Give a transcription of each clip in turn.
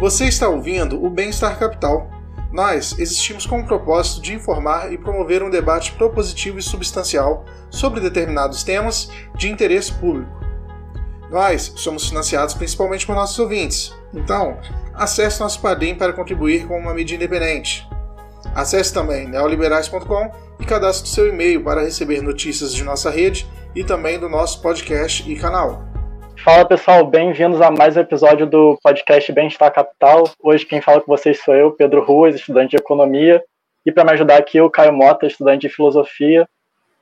Você está ouvindo o Bem-Estar Capital. Nós existimos com o propósito de informar e promover um debate propositivo e substancial sobre determinados temas de interesse público. Nós somos financiados principalmente por nossos ouvintes, então acesse nosso Padrim para contribuir com uma mídia independente. Acesse também neoliberais.com e cadastre seu e-mail para receber notícias de nossa rede e também do nosso podcast e canal. Fala pessoal, bem-vindos a mais um episódio do podcast Bem-Estar Capital. Hoje quem fala com vocês sou eu, Pedro Ruas, estudante de Economia, e para me ajudar aqui o Caio Mota, estudante de Filosofia.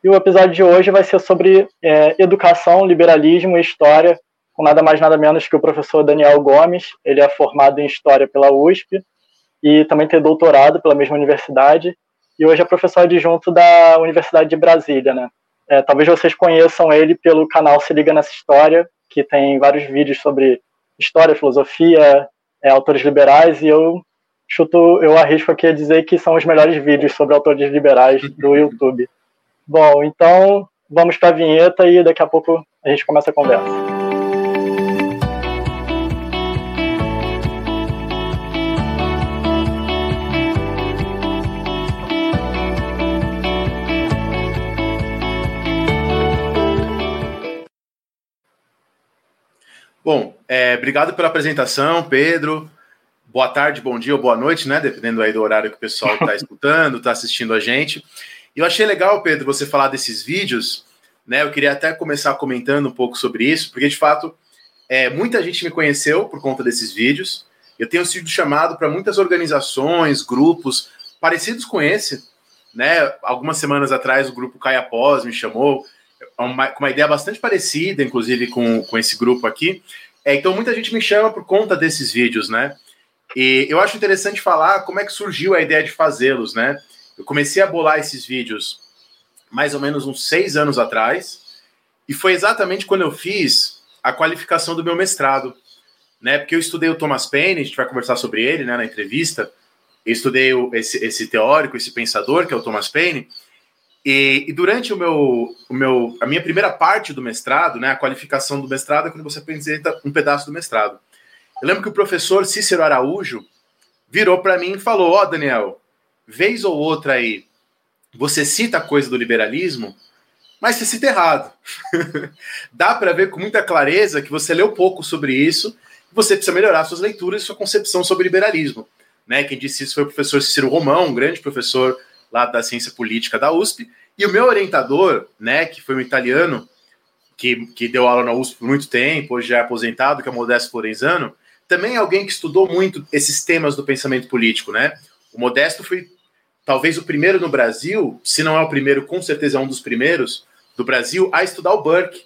E o episódio de hoje vai ser sobre é, educação, liberalismo e história, com nada mais nada menos que o professor Daniel Gomes. Ele é formado em História pela USP e também tem doutorado pela mesma universidade. E hoje é professor adjunto da Universidade de Brasília, né? É, talvez vocês conheçam ele pelo canal Se Liga Nessa História, que tem vários vídeos sobre história, filosofia, é, autores liberais, e eu chuto, eu arrisco aqui a dizer que são os melhores vídeos sobre autores liberais do YouTube. Bom, então vamos para a vinheta e daqui a pouco a gente começa a conversa. Bom, é, obrigado pela apresentação, Pedro. Boa tarde, bom dia ou boa noite, né? Dependendo aí do horário que o pessoal está escutando, está assistindo a gente. Eu achei legal, Pedro, você falar desses vídeos, né? Eu queria até começar comentando um pouco sobre isso, porque de fato é, muita gente me conheceu por conta desses vídeos. Eu tenho sido chamado para muitas organizações, grupos parecidos com esse, né? Algumas semanas atrás o grupo Caia Pós me chamou uma, com uma ideia bastante parecida, inclusive com, com esse grupo aqui. É, então, muita gente me chama por conta desses vídeos, né? E eu acho interessante falar como é que surgiu a ideia de fazê-los, né? Eu comecei a bolar esses vídeos mais ou menos uns seis anos atrás, e foi exatamente quando eu fiz a qualificação do meu mestrado, né? Porque eu estudei o Thomas Paine, a gente vai conversar sobre ele, né, na entrevista. Eu estudei esse, esse teórico, esse pensador, que é o Thomas Paine, e, e, durante o meu, o meu, a minha primeira parte do mestrado, né, a qualificação do mestrado é quando você apresenta um pedaço do mestrado. Eu lembro que o professor Cícero Araújo virou para mim e falou: Ó, oh, Daniel, vez ou outra aí, você cita coisa do liberalismo, mas você cita errado. Dá para ver com muita clareza que você leu pouco sobre isso você precisa melhorar suas leituras e sua concepção sobre liberalismo. Né? Quem disse isso foi o professor Cícero Romão, um grande professor lá da ciência política da USP, e o meu orientador, né, que foi um italiano, que, que deu aula na USP por muito tempo, hoje já é aposentado, que é o Modesto Florenzano, também é alguém que estudou muito esses temas do pensamento político, né? O Modesto foi talvez o primeiro no Brasil, se não é o primeiro, com certeza é um dos primeiros do Brasil a estudar o Burke,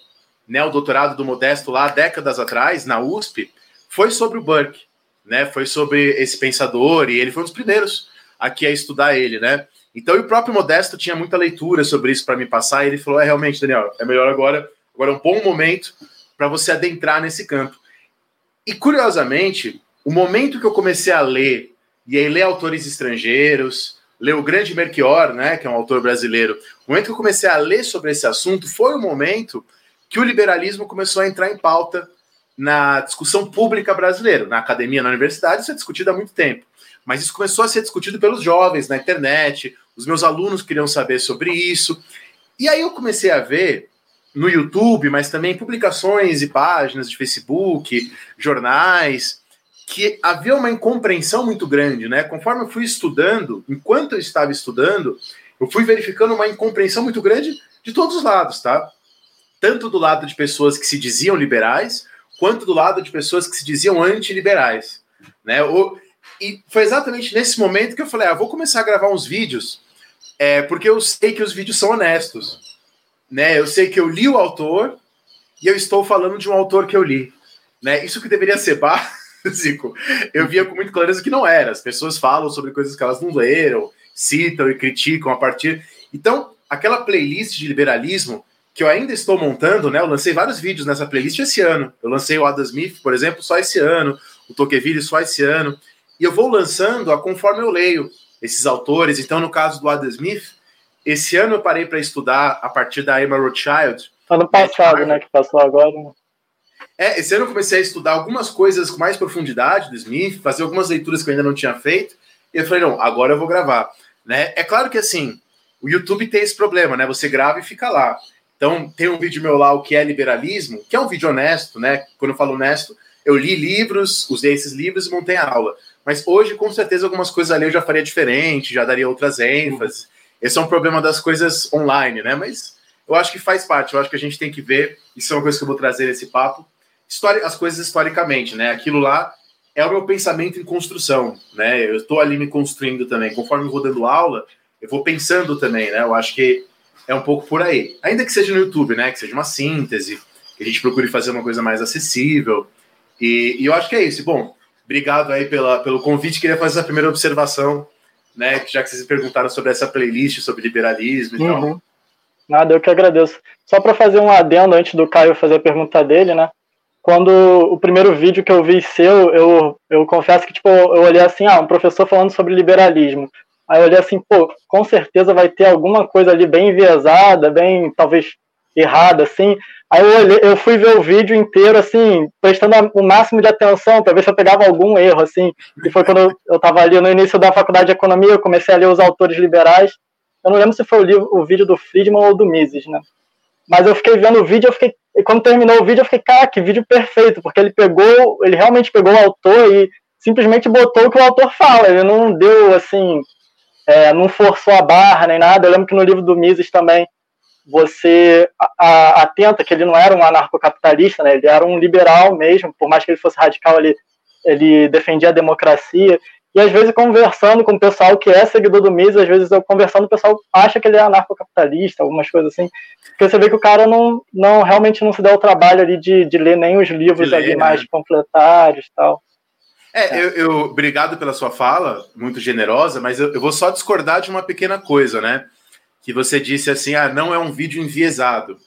né? O doutorado do Modesto lá décadas atrás na USP foi sobre o Burke, né? Foi sobre esse pensador e ele foi um dos primeiros aqui a estudar ele, né? Então, o próprio Modesto tinha muita leitura sobre isso para me passar, e ele falou: é realmente, Daniel, é melhor agora, agora é um bom momento para você adentrar nesse campo. E curiosamente, o momento que eu comecei a ler, e aí ler autores estrangeiros, ler o grande Melchior, né, que é um autor brasileiro, o momento que eu comecei a ler sobre esse assunto foi o momento que o liberalismo começou a entrar em pauta na discussão pública brasileira, na academia, na universidade, isso é discutido há muito tempo. Mas isso começou a ser discutido pelos jovens na internet, os meus alunos queriam saber sobre isso. E aí eu comecei a ver no YouTube, mas também publicações e páginas de Facebook, jornais, que havia uma incompreensão muito grande, né? Conforme eu fui estudando, enquanto eu estava estudando, eu fui verificando uma incompreensão muito grande de todos os lados, tá? Tanto do lado de pessoas que se diziam liberais, quanto do lado de pessoas que se diziam antiliberais, né? O, e foi exatamente nesse momento que eu falei: ah, vou começar a gravar uns vídeos, é, porque eu sei que os vídeos são honestos. Né? Eu sei que eu li o autor e eu estou falando de um autor que eu li. Né? Isso que deveria ser básico, eu via com muito clareza que não era. As pessoas falam sobre coisas que elas não leram, citam e criticam a partir. Então, aquela playlist de liberalismo que eu ainda estou montando, né? Eu lancei vários vídeos nessa playlist esse ano. Eu lancei o Adam Smith, por exemplo, só esse ano, o Tocqueville só esse ano. E eu vou lançando a conforme eu leio esses autores. Então, no caso do Adam Smith, esse ano eu parei para estudar a partir da Emma Rothschild. Ano passado, né? Que passou agora. Né? É, esse ano eu comecei a estudar algumas coisas com mais profundidade do Smith, fazer algumas leituras que eu ainda não tinha feito, e eu falei, não, agora eu vou gravar. Né? É claro que assim, o YouTube tem esse problema, né? Você grava e fica lá. Então, tem um vídeo meu lá, o que é liberalismo, que é um vídeo honesto, né? Quando eu falo honesto, eu li livros, usei esses livros e montei a aula. Mas hoje, com certeza, algumas coisas ali eu já faria diferente, já daria outras ênfases. Esse é um problema das coisas online, né? Mas eu acho que faz parte, eu acho que a gente tem que ver, isso é uma coisa que eu vou trazer nesse papo, história, as coisas historicamente, né? Aquilo lá é o meu pensamento em construção, né? Eu estou ali me construindo também. Conforme eu vou dando aula, eu vou pensando também, né? Eu acho que é um pouco por aí. Ainda que seja no YouTube, né? Que seja uma síntese, que a gente procure fazer uma coisa mais acessível. E, e eu acho que é isso. Bom, obrigado aí pela, pelo convite. Queria fazer essa primeira observação, né? Já que vocês perguntaram sobre essa playlist, sobre liberalismo e uhum. tal. Nada, eu que agradeço. Só para fazer um adendo antes do Caio fazer a pergunta dele, né? Quando o primeiro vídeo que eu vi seu, eu, eu confesso que tipo, eu olhei assim, ah, um professor falando sobre liberalismo. Aí eu olhei assim, pô, com certeza vai ter alguma coisa ali bem enviesada, bem talvez errada, assim. Aí eu, olhei, eu fui ver o vídeo inteiro, assim, prestando o máximo de atenção para ver se eu pegava algum erro, assim. E foi quando eu estava ali no início da faculdade de economia, eu comecei a ler os autores liberais. Eu não lembro se foi o, livro, o vídeo do Friedman ou do Mises, né? Mas eu fiquei vendo o vídeo, eu fiquei, e quando terminou o vídeo, eu fiquei, cara, que vídeo perfeito, porque ele pegou, ele realmente pegou o autor e simplesmente botou o que o autor fala. Ele não deu assim é, não forçou a barra nem nada. Eu lembro que no livro do Mises também você a, atenta que ele não era um anarcocapitalista, né? ele era um liberal mesmo, por mais que ele fosse radical, ele, ele defendia a democracia. E às vezes conversando com o pessoal que é seguidor do Mises, às vezes eu conversando, o pessoal acha que ele é anarcocapitalista, algumas coisas assim. Porque você vê que o cara não, não realmente não se dá o trabalho ali de, de ler nem os livros ler, ali né? mais completários e tal. É, é. Eu, eu, obrigado pela sua fala, muito generosa, mas eu, eu, vou só discordar de uma pequena coisa, né? Que você disse assim, ah, não é um vídeo enviesado.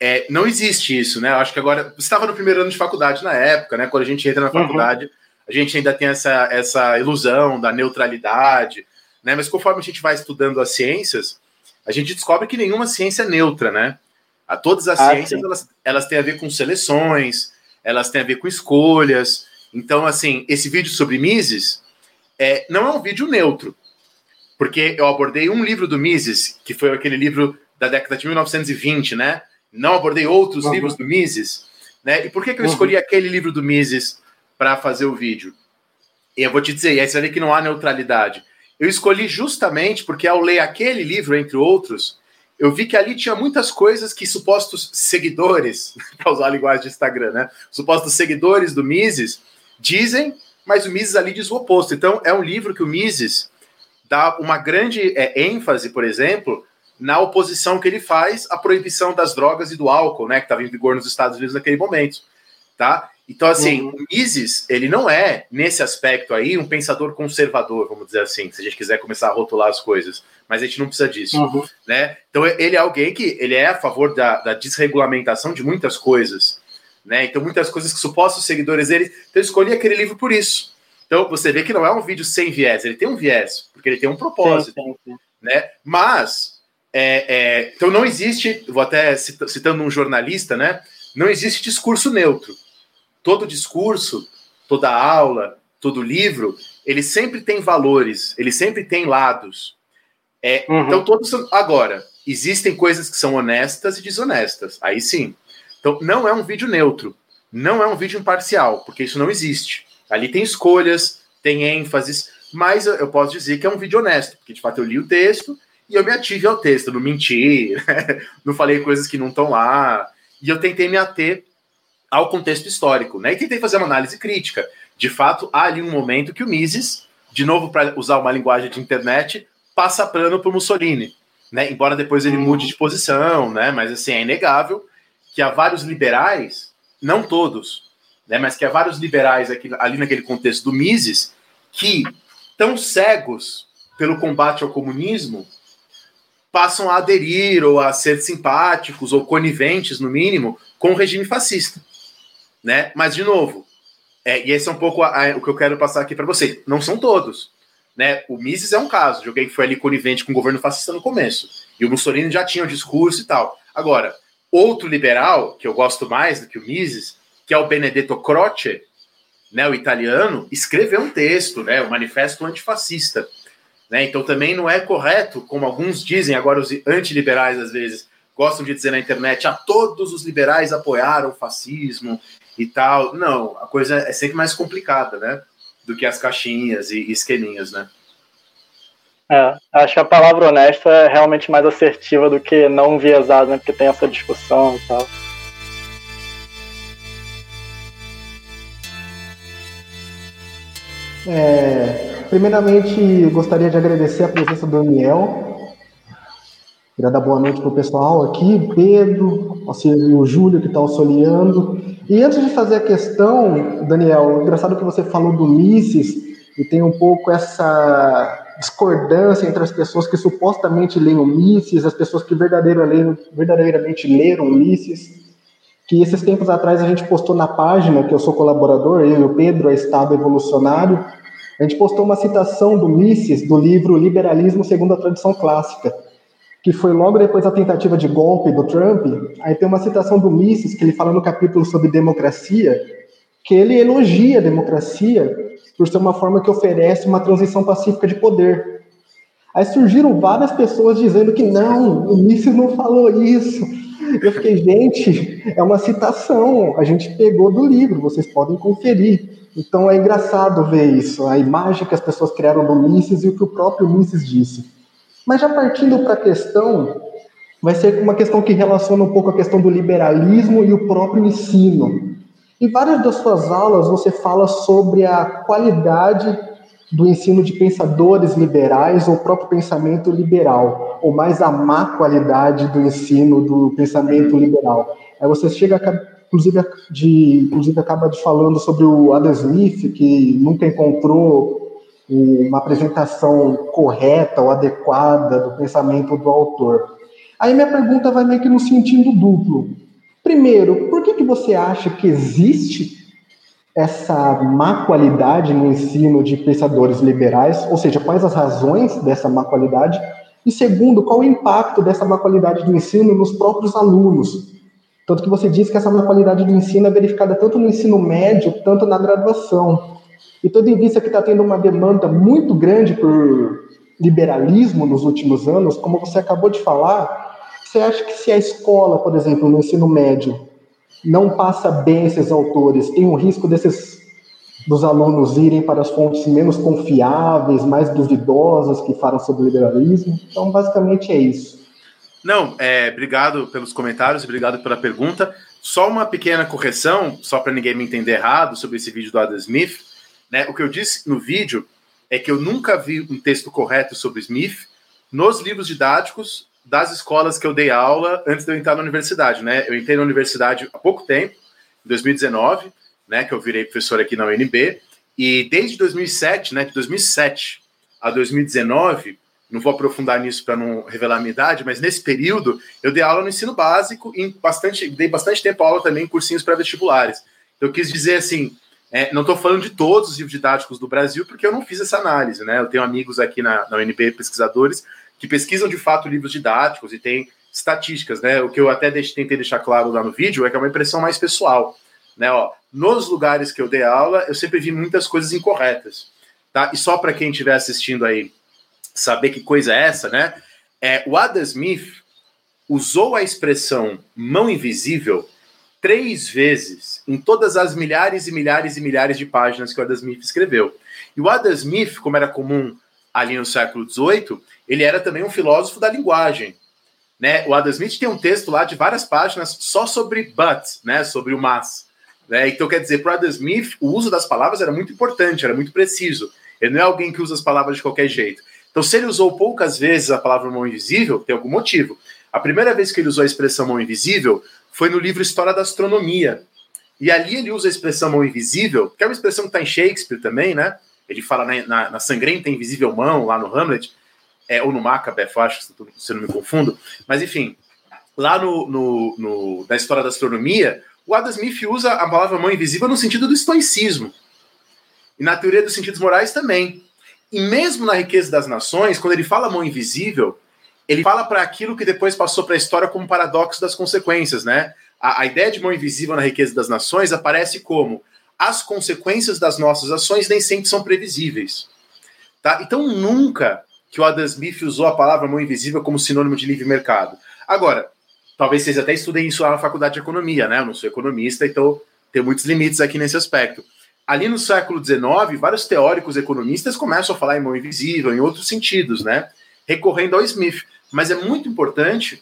É, não existe isso, né? Eu acho que agora. Você estava no primeiro ano de faculdade na época, né? Quando a gente entra na uhum. faculdade, uhum. a gente ainda tem essa, essa ilusão da neutralidade, né? Mas conforme a gente vai estudando as ciências, a gente descobre que nenhuma ciência é neutra, né? A, todas as ah, ciências elas, elas têm a ver com seleções, elas têm a ver com escolhas. Então, assim, esse vídeo sobre Mises é, não é um vídeo neutro, porque eu abordei um livro do Mises, que foi aquele livro da década de 1920, né? Não abordei outros uhum. livros do Mises, né? E por que, que eu escolhi uhum. aquele livro do Mises para fazer o vídeo? E eu vou te dizer, aí você vê que não há neutralidade. Eu escolhi justamente porque ao ler aquele livro, entre outros, eu vi que ali tinha muitas coisas que supostos seguidores, para usar a linguagem de Instagram, né? Supostos seguidores do Mises Dizem, mas o Mises ali diz o oposto. Então, é um livro que o Mises dá uma grande é, ênfase, por exemplo, na oposição que ele faz à proibição das drogas e do álcool, né, que estava em vigor nos Estados Unidos naquele momento, tá? Então, assim, uhum. o Mises, ele não é, nesse aspecto aí, um pensador conservador, vamos dizer assim, se a gente quiser começar a rotular as coisas, mas a gente não precisa disso, uhum. né? Então, ele é alguém que, ele é a favor da, da desregulamentação de muitas coisas, né? Então, muitas coisas que supostos seguidores dele. Então, eu escolhi aquele livro por isso. Então, você vê que não é um vídeo sem viés, ele tem um viés, porque ele tem um propósito. Sim, sim, sim. Né? Mas, é, é, então não existe, vou até citando um jornalista, né? Não existe discurso neutro. Todo discurso, toda aula, todo livro, ele sempre tem valores, ele sempre tem lados. É, uhum. Então, todos são. Agora, existem coisas que são honestas e desonestas. Aí sim. Então, não é um vídeo neutro, não é um vídeo imparcial, porque isso não existe. Ali tem escolhas, tem ênfases, mas eu posso dizer que é um vídeo honesto, porque de fato eu li o texto e eu me ative ao texto, não menti, não falei coisas que não estão lá, e eu tentei me ater ao contexto histórico, né? E tentei fazer uma análise crítica. De fato, há ali um momento que o Mises, de novo para usar uma linguagem de internet, passa plano para o Mussolini, né? Embora depois ele mude de posição, né? Mas assim é inegável que há vários liberais, não todos, né, mas que há vários liberais aqui, ali naquele contexto do Mises, que tão cegos pelo combate ao comunismo passam a aderir ou a ser simpáticos ou coniventes, no mínimo, com o regime fascista. Né? Mas, de novo, é, e esse é um pouco a, a, o que eu quero passar aqui para você. Não são todos. Né? O Mises é um caso de alguém que foi ali conivente com o governo fascista no começo. E o Mussolini já tinha o discurso e tal. Agora, Outro liberal, que eu gosto mais do que o Mises, que é o Benedetto Croce, né, o italiano, escreveu um texto, né, o Manifesto Antifascista. Né? Então também não é correto, como alguns dizem, agora os antiliberais às vezes gostam de dizer na internet, a ah, todos os liberais apoiaram o fascismo e tal. Não, a coisa é sempre mais complicada, né? Do que as caixinhas e esqueminhas, né? É, acho que a palavra honesta é realmente mais assertiva do que não enviesada, né? Porque tem essa discussão e tal. É, primeiramente, gostaria de agradecer a presença do Daniel. Queria dar boa noite para o pessoal aqui, Pedro, o Júlio que está auxiliando. E antes de fazer a questão, Daniel, engraçado que você falou do Mises e tem um pouco essa discordância entre as pessoas que supostamente leem o Mises, as pessoas que verdadeiramente leram Mises, que esses tempos atrás a gente postou na página, que eu sou colaborador, eu e o Pedro, a Estado Evolucionário, a gente postou uma citação do Mises, do livro Liberalismo segundo a Tradição Clássica, que foi logo depois da tentativa de golpe do Trump, aí tem uma citação do Mises, que ele fala no capítulo sobre democracia, que ele elogia a democracia por ser uma forma que oferece uma transição pacífica de poder. Aí surgiram várias pessoas dizendo que não, o Mises não falou isso. Eu fiquei, gente, é uma citação, a gente pegou do livro, vocês podem conferir. Então é engraçado ver isso, a imagem que as pessoas criaram do Mises e o que o próprio Mises disse. Mas já partindo para a questão, vai ser uma questão que relaciona um pouco a questão do liberalismo e o próprio ensino. Em várias das suas aulas, você fala sobre a qualidade do ensino de pensadores liberais ou próprio pensamento liberal, ou mais a má qualidade do ensino do pensamento liberal. Aí você chega, inclusive, de, inclusive acaba de falando sobre o Adam Smith, que nunca encontrou uma apresentação correta ou adequada do pensamento do autor. Aí minha pergunta vai meio que no sentido duplo. Primeiro, por que, que você acha que existe essa má qualidade no ensino de pensadores liberais? Ou seja, quais as razões dessa má qualidade? E segundo, qual o impacto dessa má qualidade do ensino nos próprios alunos? Tanto que você diz que essa má qualidade do ensino é verificada tanto no ensino médio, tanto na graduação. E tendo em vista que está tendo uma demanda muito grande por liberalismo nos últimos anos, como você acabou de falar, você acha que se a escola, por exemplo, no ensino médio, não passa bem esses autores, tem um risco desses dos alunos irem para as fontes menos confiáveis, mais duvidosas que falam sobre liberalismo? Então, basicamente é isso. Não, é, obrigado pelos comentários, obrigado pela pergunta. Só uma pequena correção, só para ninguém me entender errado sobre esse vídeo do Adam Smith. Né? O que eu disse no vídeo é que eu nunca vi um texto correto sobre Smith nos livros didáticos das escolas que eu dei aula antes de eu entrar na universidade, né? Eu entrei na universidade há pouco tempo, em 2019, né, que eu virei professor aqui na UNB, e desde 2007, né, de 2007 a 2019, não vou aprofundar nisso para não revelar a minha idade, mas nesse período eu dei aula no ensino básico e bastante, dei bastante tempo aula também em cursinhos pré-vestibulares. Então, eu quis dizer assim, é, não estou falando de todos os livros didáticos do Brasil, porque eu não fiz essa análise, né? Eu tenho amigos aqui na, na UNB, pesquisadores, que pesquisam de fato livros didáticos e tem estatísticas, né? O que eu até tentei deixar claro lá no vídeo é que é uma impressão mais pessoal, né? Ó, nos lugares que eu dei aula, eu sempre vi muitas coisas incorretas, tá? E só para quem estiver assistindo aí saber que coisa é essa, né? É, o Adam Smith usou a expressão mão invisível três vezes em todas as milhares e milhares e milhares de páginas que o Adam Smith escreveu. E o Adam Smith, como era comum ali no século XVIII, ele era também um filósofo da linguagem. Né? O Adam Smith tem um texto lá de várias páginas só sobre but, né? sobre o mas. Né? Então, quer dizer, para Adam Smith, o uso das palavras era muito importante, era muito preciso. Ele não é alguém que usa as palavras de qualquer jeito. Então, se ele usou poucas vezes a palavra mão invisível, tem algum motivo. A primeira vez que ele usou a expressão mão invisível foi no livro História da Astronomia. E ali ele usa a expressão mão invisível, que é uma expressão que está em Shakespeare também, né? Ele fala na, na, na sangrenta invisível mão, lá no Hamlet, é, ou no Macbeth, acho, se eu não me confundo. Mas, enfim, lá no, no, no, na história da astronomia, o Adam Smith usa a palavra mão invisível no sentido do estoicismo. E na teoria dos sentidos morais também. E mesmo na riqueza das nações, quando ele fala mão invisível, ele fala para aquilo que depois passou para a história como paradoxo das consequências, né? a, a ideia de mão invisível na riqueza das nações aparece como as consequências das nossas ações nem sempre são previsíveis. Tá? Então, nunca que o Adam Smith usou a palavra mão invisível como sinônimo de livre mercado. Agora, talvez vocês até estudem isso lá na faculdade de economia, né? Eu não sou economista, então tem muitos limites aqui nesse aspecto. Ali no século XIX, vários teóricos economistas começam a falar em mão invisível, em outros sentidos, né? Recorrendo ao Smith. Mas é muito importante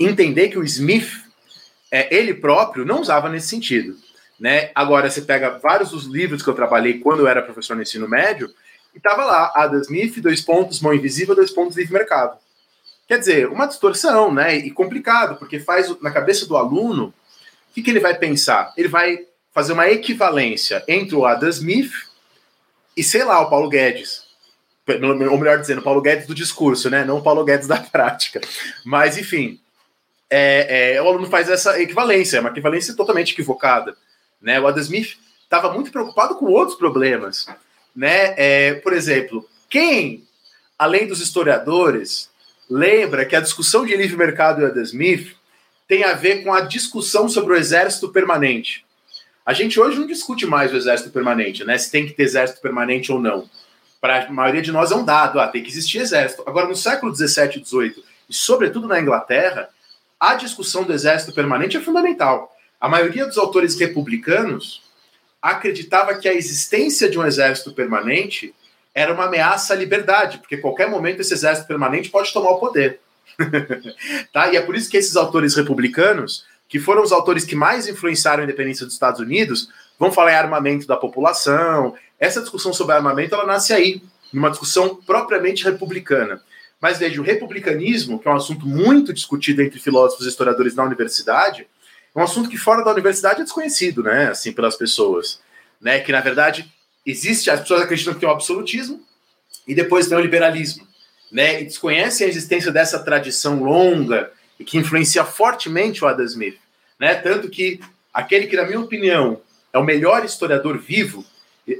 entender que o Smith, é, ele próprio, não usava nesse sentido. Né? Agora, você pega vários dos livros que eu trabalhei quando eu era professor no ensino médio, e tava lá, Adam Smith, dois pontos, mão invisível, dois pontos, livre mercado. Quer dizer, uma distorção, né? E complicado, porque faz na cabeça do aluno, o que, que ele vai pensar? Ele vai fazer uma equivalência entre o Adam Smith e, sei lá, o Paulo Guedes. Ou melhor dizendo, o Paulo Guedes do discurso, né? Não o Paulo Guedes da prática. Mas, enfim, é, é, o aluno faz essa equivalência, é uma equivalência totalmente equivocada. Né? O Adam Smith estava muito preocupado com outros problemas. Né? É, por exemplo, quem, além dos historiadores, lembra que a discussão de livre mercado e Adam Smith tem a ver com a discussão sobre o exército permanente. A gente hoje não discute mais o exército permanente, né? Se tem que ter exército permanente ou não. Para a maioria de nós é um dado, ah, tem que existir exército. Agora, no século 17 e 18, e sobretudo na Inglaterra, a discussão do exército permanente é fundamental. A maioria dos autores republicanos acreditava que a existência de um exército permanente era uma ameaça à liberdade, porque qualquer momento esse exército permanente pode tomar o poder. tá? E é por isso que esses autores republicanos, que foram os autores que mais influenciaram a independência dos Estados Unidos, vão falar em armamento da população. Essa discussão sobre armamento ela nasce aí, numa discussão propriamente republicana. Mas veja, o republicanismo, que é um assunto muito discutido entre filósofos e historiadores na universidade, um assunto que fora da universidade é desconhecido, né, assim, pelas pessoas, né, que na verdade existe, as pessoas acreditam que tem o absolutismo e depois tem o liberalismo, né, e desconhecem a existência dessa tradição longa e que influencia fortemente o Adam Smith, né, tanto que aquele que, na minha opinião, é o melhor historiador vivo,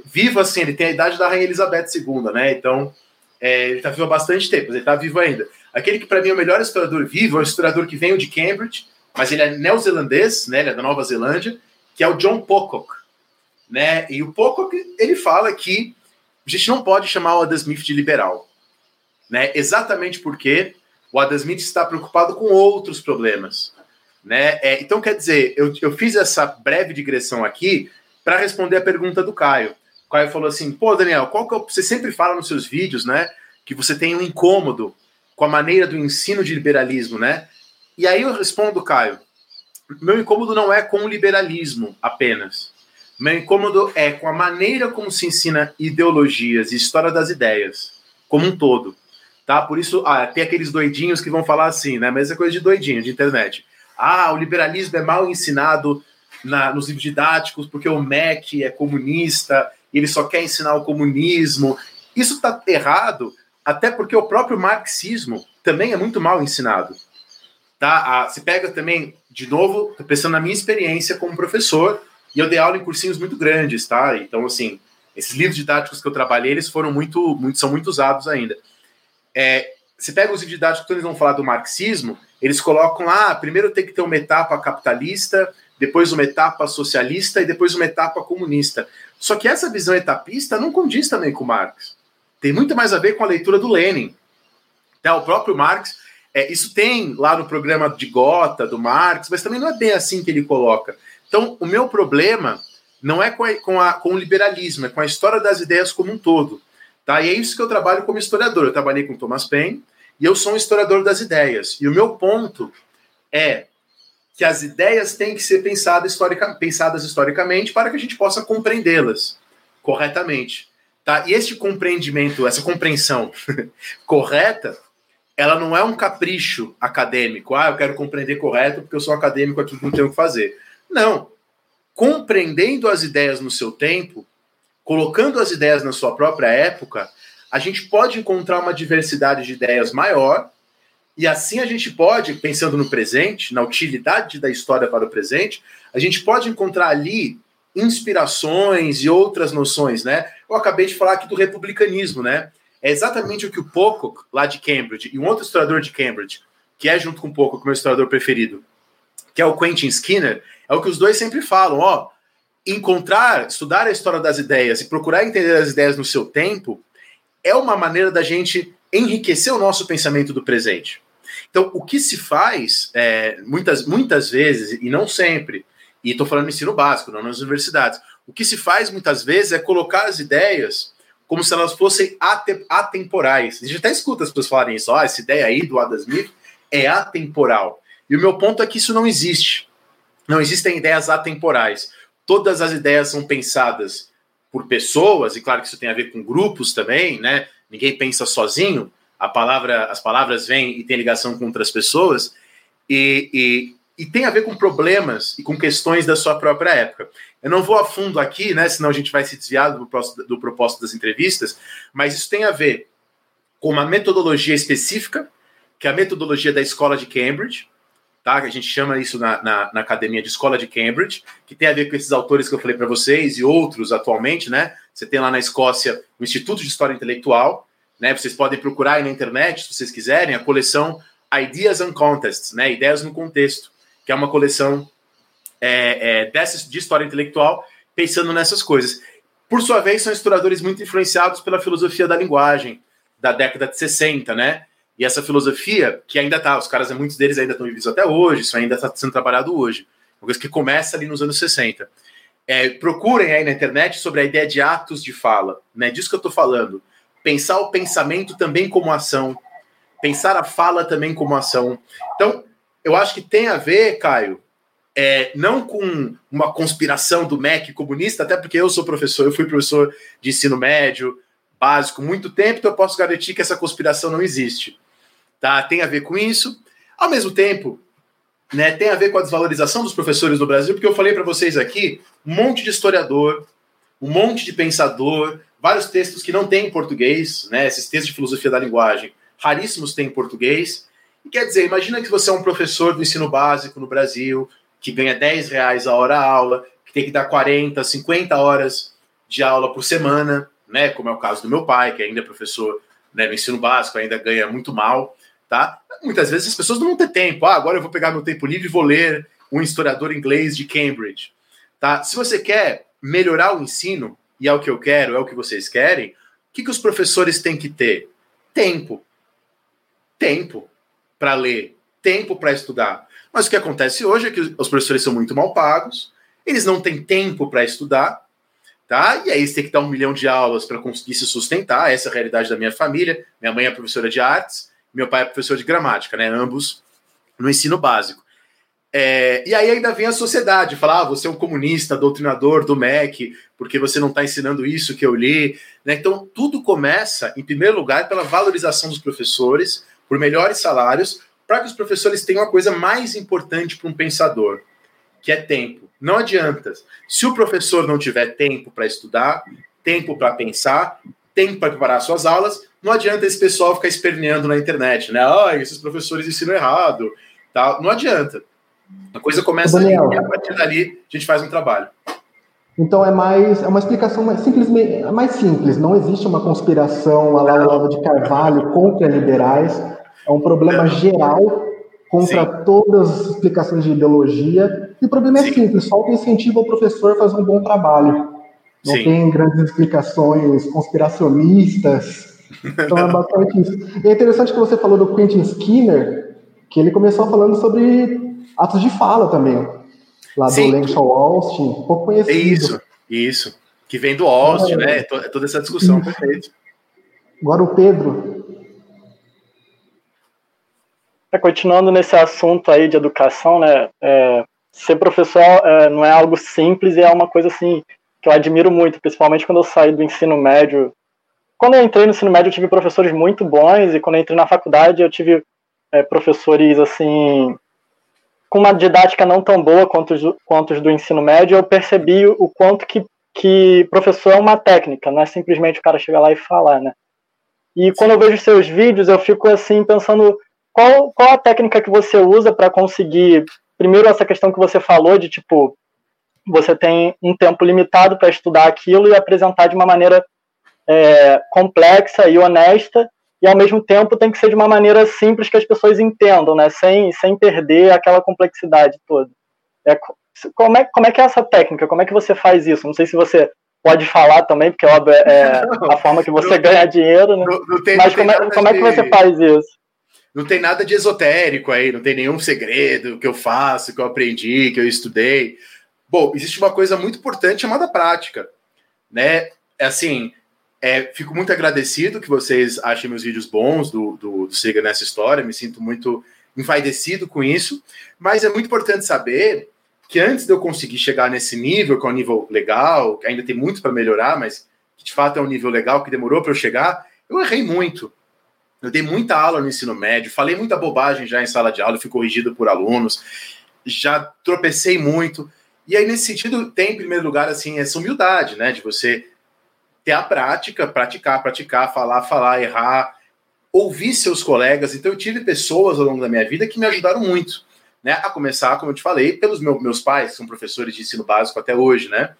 vivo assim, ele tem a idade da Rainha Elizabeth II, né, então é, ele está vivo há bastante tempo, ele está vivo ainda. Aquele que para mim é o melhor historiador vivo é o historiador que veio de Cambridge, mas ele é neozelandês, né? Ele é da Nova Zelândia, que é o John Pocock, né? E o Pocock ele fala que a gente não pode chamar o Adam Smith de liberal, né? Exatamente porque o Adam Smith está preocupado com outros problemas, né? É, então quer dizer, eu, eu fiz essa breve digressão aqui para responder a pergunta do Caio. O Caio falou assim: pô, Daniel, qual que é o... você sempre fala nos seus vídeos, né? Que você tem um incômodo com a maneira do ensino de liberalismo, né? E aí eu respondo, Caio, meu incômodo não é com o liberalismo apenas. Meu incômodo é com a maneira como se ensina ideologias e história das ideias, como um todo. Tá? Por isso, ah, tem aqueles doidinhos que vão falar assim, né? Mas é coisa de doidinho, de internet. Ah, o liberalismo é mal ensinado na, nos livros didáticos porque o MEC é comunista e ele só quer ensinar o comunismo. Isso está errado, até porque o próprio marxismo também é muito mal ensinado. Tá? Se pega também, de novo, pensando na minha experiência como professor, e eu dei aula em cursinhos muito grandes, tá? Então, assim, esses livros didáticos que eu trabalhei, eles foram muito, muito são muito usados ainda. É, se pega os livros didáticos que eles vão falar do marxismo, eles colocam lá, ah, primeiro tem que ter uma etapa capitalista, depois uma etapa socialista e depois uma etapa comunista. Só que essa visão etapista não condiz também com Marx. Tem muito mais a ver com a leitura do Lenin. Tá? O próprio Marx é, isso tem lá no programa de Gota, do Marx, mas também não é bem assim que ele coloca. Então, o meu problema não é com, a, com, a, com o liberalismo, é com a história das ideias como um todo. Tá? E é isso que eu trabalho como historiador. Eu trabalhei com Thomas Paine e eu sou um historiador das ideias. E o meu ponto é que as ideias têm que ser pensadas, historica, pensadas historicamente para que a gente possa compreendê-las corretamente. Tá? E este compreendimento, essa compreensão correta, ela não é um capricho acadêmico. Ah, eu quero compreender correto porque eu sou acadêmico aqui não tenho o que fazer. Não. Compreendendo as ideias no seu tempo, colocando as ideias na sua própria época, a gente pode encontrar uma diversidade de ideias maior e assim a gente pode, pensando no presente, na utilidade da história para o presente, a gente pode encontrar ali inspirações e outras noções, né? Eu acabei de falar aqui do republicanismo, né? É exatamente o que o Pocock, lá de Cambridge, e um outro historiador de Cambridge, que é junto com o Pocock, meu historiador preferido, que é o Quentin Skinner, é o que os dois sempre falam, ó, encontrar, estudar a história das ideias e procurar entender as ideias no seu tempo é uma maneira da gente enriquecer o nosso pensamento do presente. Então, o que se faz, é, muitas, muitas vezes, e não sempre, e estou falando no ensino básico, não nas universidades, o que se faz muitas vezes é colocar as ideias como se elas fossem atemporais. A gente até escuta as pessoas falarem isso, oh, essa ideia aí do Adam Smith é atemporal. E o meu ponto é que isso não existe. Não existem ideias atemporais. Todas as ideias são pensadas por pessoas, e claro que isso tem a ver com grupos também, né? Ninguém pensa sozinho, a palavra, as palavras vêm e têm ligação com outras pessoas, e, e, e, tem a ver com problemas e com questões da sua própria época. Eu não vou a fundo aqui, né? Senão a gente vai se desviar do, do propósito das entrevistas, mas isso tem a ver com uma metodologia específica, que é a metodologia da escola de Cambridge, tá? Que a gente chama isso na, na, na, academia de escola de Cambridge, que tem a ver com esses autores que eu falei para vocês e outros atualmente, né? Você tem lá na Escócia o Instituto de História Intelectual, né? Vocês podem procurar aí na internet, se vocês quiserem, a coleção Ideas and Contests, né? Ideias no Contexto, que é uma coleção é, é, dessa, de história intelectual pensando nessas coisas. Por sua vez, são historiadores muito influenciados pela filosofia da linguagem da década de 60, né? E essa filosofia, que ainda tá, os caras, muitos deles ainda estão vivos até hoje, isso ainda está sendo trabalhado hoje. Uma coisa que começa ali nos anos 60. É, procurem aí na internet sobre a ideia de atos de fala, né? Disso que eu estou falando. Pensar o pensamento também como ação. Pensar a fala também como ação. Então, eu acho que tem a ver, Caio, é, não com uma conspiração do MEC comunista, até porque eu sou professor, eu fui professor de ensino médio, básico, muito tempo, então eu posso garantir que essa conspiração não existe tá? Tem a ver com isso. Ao mesmo tempo, né, tem a ver com a desvalorização dos professores no Brasil, porque eu falei para vocês aqui um monte de historiador, um monte de pensador, vários textos que não têm em português, né, esses textos de filosofia da linguagem, raríssimos têm em português. E quer dizer, imagina que você é um professor do ensino básico no Brasil, que ganha 10 reais a hora a aula, que tem que dar 40, 50 horas de aula por semana, né, como é o caso do meu pai, que ainda é professor né, no ensino básico, ainda ganha muito mal tá? Muitas vezes as pessoas não vão ter tempo. Ah, agora eu vou pegar meu tempo livre e vou ler um historiador inglês de Cambridge, tá? Se você quer melhorar o ensino, e é o que eu quero, é o que vocês querem, o que, que os professores têm que ter? Tempo. Tempo para ler, tempo para estudar. Mas o que acontece hoje é que os professores são muito mal pagos, eles não têm tempo para estudar, tá? E aí eles têm que dar um milhão de aulas para conseguir se sustentar. Essa é a realidade da minha família. Minha mãe é professora de artes, meu pai é professor de gramática, né? Ambos no ensino básico. É, e aí ainda vem a sociedade, falar, ah, você é um comunista, doutrinador do MEC, porque você não está ensinando isso que eu li. Né? Então, tudo começa, em primeiro lugar, pela valorização dos professores, por melhores salários, para que os professores tenham a coisa mais importante para um pensador, que é tempo. Não adianta. Se o professor não tiver tempo para estudar, tempo para pensar, tempo para preparar suas aulas, não adianta esse pessoal ficar esperneando na internet, né? Ah, esses professores ensinam errado. Tá? Não adianta. A coisa começa Daniel, ali, e a partir dali a gente faz um trabalho. Então é mais é uma explicação mais simples, é mais simples. Não existe uma conspiração a lá Olavo de Carvalho contra liberais. É um problema geral contra Sim. todas as explicações de ideologia. E o problema é Sim. simples: falta incentivo ao professor a fazer um bom trabalho. Não Sim. tem grandes explicações conspiracionistas então é bastante isso. E é interessante que você falou do Quentin Skinner, que ele começou falando sobre atos de fala também. Lá Sim. do Langshaw Austin, pouco conhecido. É isso, isso. Que vem do Austin, é, né? É toda essa discussão, perfeito. Agora o Pedro. É, continuando nesse assunto aí de educação, né? É, ser professor é, não é algo simples e é uma coisa assim que eu admiro muito, principalmente quando eu saí do ensino médio quando eu entrei no ensino médio, eu tive professores muito bons, e quando eu entrei na faculdade, eu tive é, professores, assim, com uma didática não tão boa quanto os, quanto os do ensino médio, eu percebi o quanto que, que professor é uma técnica, não é simplesmente o cara chegar lá e falar, né? E quando eu vejo seus vídeos, eu fico, assim, pensando qual, qual a técnica que você usa para conseguir, primeiro, essa questão que você falou de, tipo, você tem um tempo limitado para estudar aquilo e apresentar de uma maneira é, complexa e honesta, e ao mesmo tempo tem que ser de uma maneira simples que as pessoas entendam, né? Sem, sem perder aquela complexidade toda. É, como, é, como é que é essa técnica? Como é que você faz isso? Não sei se você pode falar também, porque óbvio é não, a forma que você ganha dinheiro, né? Não, não tem, Mas como, é, como é que você faz isso? Não tem nada de esotérico aí, não tem nenhum segredo que eu faço, que eu aprendi, que eu estudei. Bom, existe uma coisa muito importante chamada prática, né? É assim, é, fico muito agradecido que vocês achem meus vídeos bons do, do, do Siga Nessa História, me sinto muito envaidecido com isso, mas é muito importante saber que antes de eu conseguir chegar nesse nível, que é um nível legal, que ainda tem muito para melhorar, mas que de fato é um nível legal que demorou para eu chegar, eu errei muito. Eu dei muita aula no ensino médio, falei muita bobagem já em sala de aula, fui corrigido por alunos, já tropecei muito. E aí, nesse sentido, tem, em primeiro lugar, assim, essa humildade, né? De você ter a prática, praticar, praticar, falar, falar, errar, ouvir seus colegas. Então, eu tive pessoas ao longo da minha vida que me ajudaram muito, né? A começar, como eu te falei, pelos meu, meus pais, que são professores de ensino básico até hoje, né?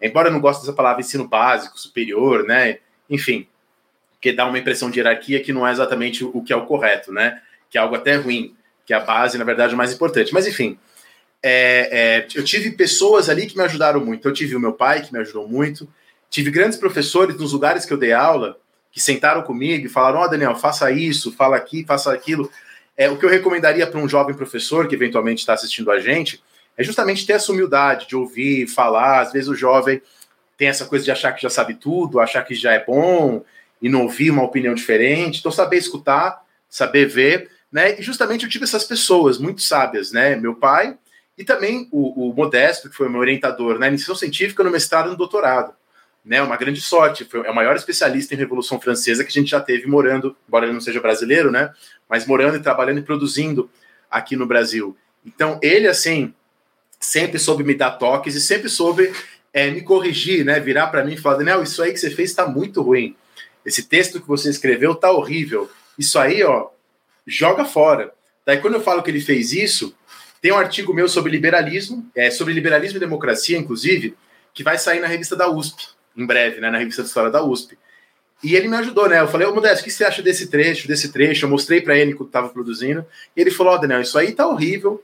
Embora eu não goste dessa palavra ensino básico, superior, né? Enfim, que dá uma impressão de hierarquia que não é exatamente o que é o correto, né? Que é algo até ruim, que é a base, na verdade, é o mais importante. Mas, enfim, é, é, eu tive pessoas ali que me ajudaram muito. Eu tive o meu pai, que me ajudou muito, Tive grandes professores nos lugares que eu dei aula que sentaram comigo e falaram: Ó, oh, Daniel, faça isso, fala aqui, faça aquilo. É, o que eu recomendaria para um jovem professor que eventualmente está assistindo a gente é justamente ter essa humildade de ouvir, falar. Às vezes o jovem tem essa coisa de achar que já sabe tudo, achar que já é bom e não ouvir uma opinião diferente. Então, saber escutar, saber ver, né? E justamente eu tive essas pessoas muito sábias, né? Meu pai e também o, o Modesto, que foi meu orientador na iniciação científica, no mestrado e no doutorado né, uma grande sorte. Foi, é o maior especialista em Revolução Francesa que a gente já teve morando, embora ele não seja brasileiro, né, mas morando e trabalhando e produzindo aqui no Brasil. Então, ele, assim, sempre soube me dar toques e sempre soube é, me corrigir, né, virar para mim e falar: Daniel, isso aí que você fez está muito ruim. Esse texto que você escreveu está horrível. Isso aí, ó, joga fora. Daí, quando eu falo que ele fez isso, tem um artigo meu sobre liberalismo, é, sobre liberalismo e democracia, inclusive, que vai sair na revista da USP em breve, né, na revista de história da USP. E ele me ajudou, né? Eu falei, ô Modesto, o que você acha desse trecho, desse trecho? Eu mostrei para ele que eu estava produzindo. E ele falou, ó, oh, Daniel, isso aí tá horrível.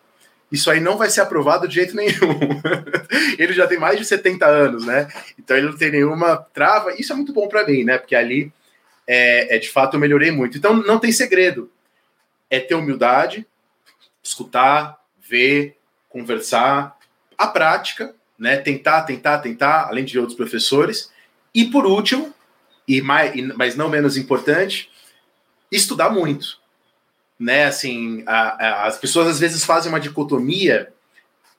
Isso aí não vai ser aprovado de jeito nenhum. ele já tem mais de 70 anos, né? Então ele não tem nenhuma trava. Isso é muito bom para mim, né? Porque ali, é, é, de fato, eu melhorei muito. Então não tem segredo. É ter humildade, escutar, ver, conversar, a prática né? Tentar, tentar, tentar, além de outros professores. E por último, e mais, mas não menos importante, estudar muito. Né? Assim, a, a, as pessoas às vezes fazem uma dicotomia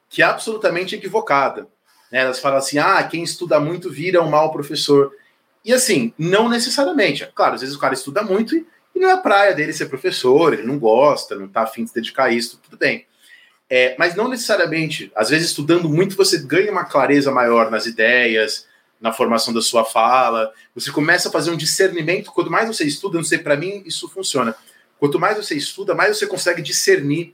que é absolutamente equivocada. Né? Elas falam assim: ah, quem estuda muito vira um mau professor. E assim, não necessariamente. Claro, às vezes o cara estuda muito e, e não é praia dele ser professor, ele não gosta, não está afim de se dedicar a isso, tudo bem. É, mas não necessariamente. Às vezes, estudando muito, você ganha uma clareza maior nas ideias, na formação da sua fala. Você começa a fazer um discernimento. Quanto mais você estuda, não sei, para mim isso funciona. Quanto mais você estuda, mais você consegue discernir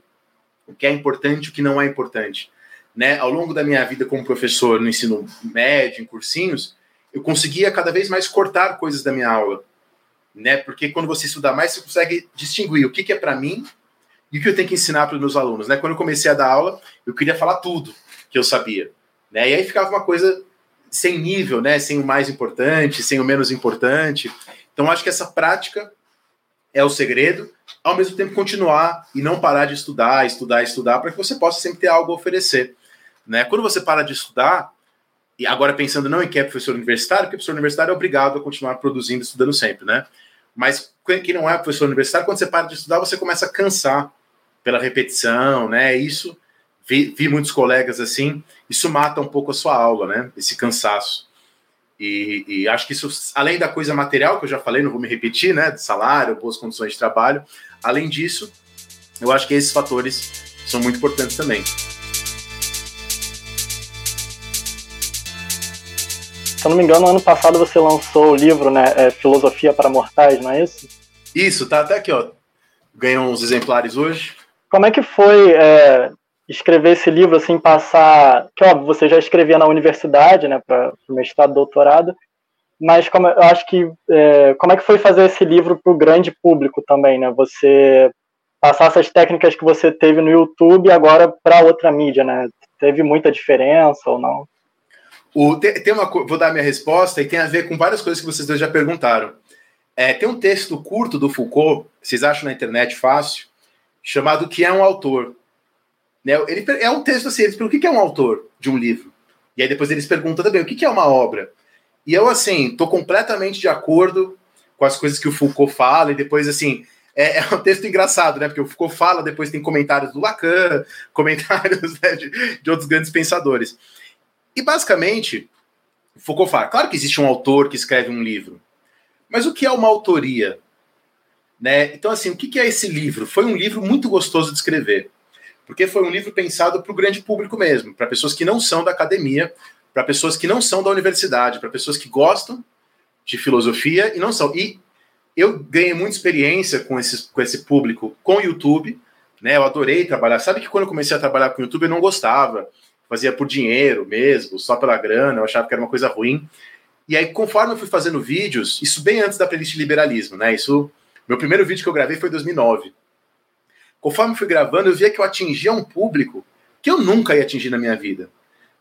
o que é importante e o que não é importante. Né? Ao longo da minha vida como professor no ensino médio, em cursinhos, eu conseguia cada vez mais cortar coisas da minha aula. Né? Porque quando você estuda mais, você consegue distinguir o que, que é para mim e o que eu tenho que ensinar para os meus alunos? Né? Quando eu comecei a dar aula, eu queria falar tudo que eu sabia. Né? E aí ficava uma coisa sem nível, né? sem o mais importante, sem o menos importante. Então, acho que essa prática é o segredo, ao mesmo tempo continuar e não parar de estudar, estudar, estudar, para que você possa sempre ter algo a oferecer. Né? Quando você para de estudar, e agora pensando não em que é professor universitário, porque professor universitário é obrigado a continuar produzindo, estudando sempre, né? Mas quem não é professor universitário, quando você para de estudar, você começa a cansar pela repetição, né? Isso, vi, vi muitos colegas assim, isso mata um pouco a sua aula, né? Esse cansaço. E, e, acho que isso, além da coisa material, que eu já falei, não vou me repetir, né? De salário, boas condições de trabalho, além disso, eu acho que esses fatores são muito importantes também. Se eu não me engano, ano passado você lançou o livro, né? É, Filosofia para Mortais, não é isso? Isso, tá até aqui, ó. Ganhou uns exemplares hoje. Como é que foi é, escrever esse livro, assim, passar. Que óbvio, você já escrevia na universidade, né, para o mestrado, doutorado, mas como, eu acho que é, como é que foi fazer esse livro para o grande público também, né? Você passar essas técnicas que você teve no YouTube agora para outra mídia, né? Teve muita diferença ou não? O, tem, uma, vou dar minha resposta e tem a ver com várias coisas que vocês dois já perguntaram. É, tem um texto curto do Foucault, vocês acham na internet fácil, chamado Que é um Autor. Né? Ele, é um texto assim, eles perguntam o que é um autor de um livro. E aí depois eles perguntam também o que é uma obra. E eu, assim, estou completamente de acordo com as coisas que o Foucault fala, e depois, assim, é, é, um texto engraçado, né? Porque o Foucault fala, depois tem comentários do Lacan, comentários né, de, de, outros grandes pensadores. E basicamente, Foucault fala: claro que existe um autor que escreve um livro, mas o que é uma autoria? Né? Então, assim, o que é esse livro? Foi um livro muito gostoso de escrever, porque foi um livro pensado para o grande público mesmo, para pessoas que não são da academia, para pessoas que não são da universidade, para pessoas que gostam de filosofia e não são. E eu ganhei muita experiência com, esse com esse público com o YouTube, né? Eu adorei trabalhar. Sabe que quando eu comecei a trabalhar com o YouTube eu não gostava, fazia por dinheiro mesmo, só pela grana, eu achava que era uma coisa ruim. E aí, conforme eu fui fazendo vídeos, isso bem antes da playlist Liberalismo, né? Isso, meu primeiro vídeo que eu gravei foi em 2009. Conforme fui gravando, eu via que eu atingia um público que eu nunca ia atingir na minha vida.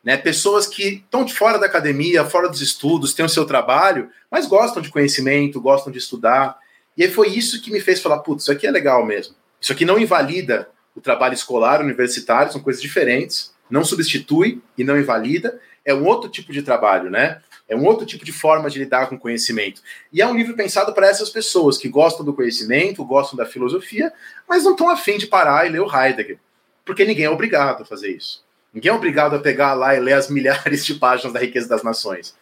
Né, pessoas que estão de fora da academia, fora dos estudos, têm o seu trabalho, mas gostam de conhecimento, gostam de estudar. E aí foi isso que me fez falar: putz, isso aqui é legal mesmo. Isso aqui não invalida o trabalho escolar, universitário, são coisas diferentes, não substitui e não invalida, é um outro tipo de trabalho, né? É um outro tipo de forma de lidar com conhecimento. E é um livro pensado para essas pessoas que gostam do conhecimento, gostam da filosofia, mas não estão afim de parar e ler o Heidegger. Porque ninguém é obrigado a fazer isso. Ninguém é obrigado a pegar lá e ler as milhares de páginas da riqueza das nações.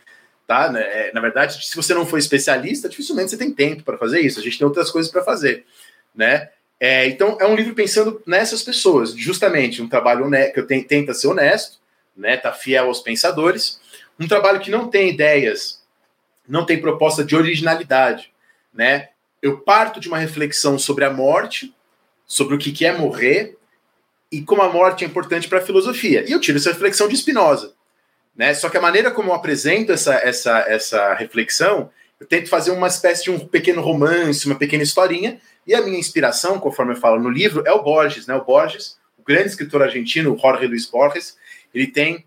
Tá? Né? É, na verdade, se você não for especialista, dificilmente você tem tempo para fazer isso. A gente tem outras coisas para fazer. Né? É, então, é um livro pensando nessas pessoas, justamente um trabalho que tenta ser honesto, né? tá fiel aos pensadores, um trabalho que não tem ideias, não tem proposta de originalidade. Né? Eu parto de uma reflexão sobre a morte, sobre o que é morrer, e como a morte é importante para a filosofia. E eu tiro essa reflexão de Spinoza. Né? Só que a maneira como eu apresento essa, essa, essa reflexão, eu tento fazer uma espécie de um pequeno romance, uma pequena historinha, e a minha inspiração, conforme eu falo no livro, é o Borges. Né? O Borges, o grande escritor argentino, Jorge Luis Borges, ele tem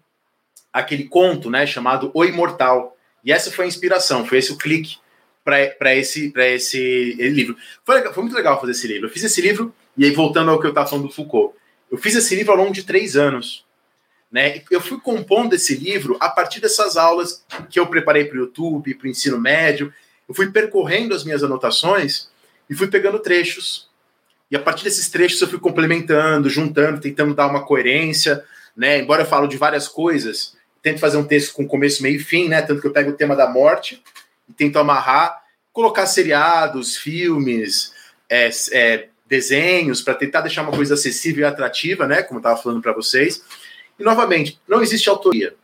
aquele conto né, chamado O Imortal. E essa foi a inspiração, foi esse o clique para esse, esse livro. Foi, foi muito legal fazer esse livro. Eu fiz esse livro, e aí voltando ao que eu estava falando do Foucault, eu fiz esse livro ao longo de três anos. Né? Eu fui compondo esse livro a partir dessas aulas que eu preparei para o YouTube, para o ensino médio. Eu fui percorrendo as minhas anotações e fui pegando trechos. E a partir desses trechos eu fui complementando, juntando, tentando dar uma coerência. Né? Embora eu falo de várias coisas, tento fazer um texto com começo, meio e fim, né? Tanto que eu pego o tema da morte e tento amarrar, colocar seriados, filmes, é, é, desenhos para tentar deixar uma coisa acessível e atrativa, né? Como eu estava falando para vocês. E novamente, não existe autoria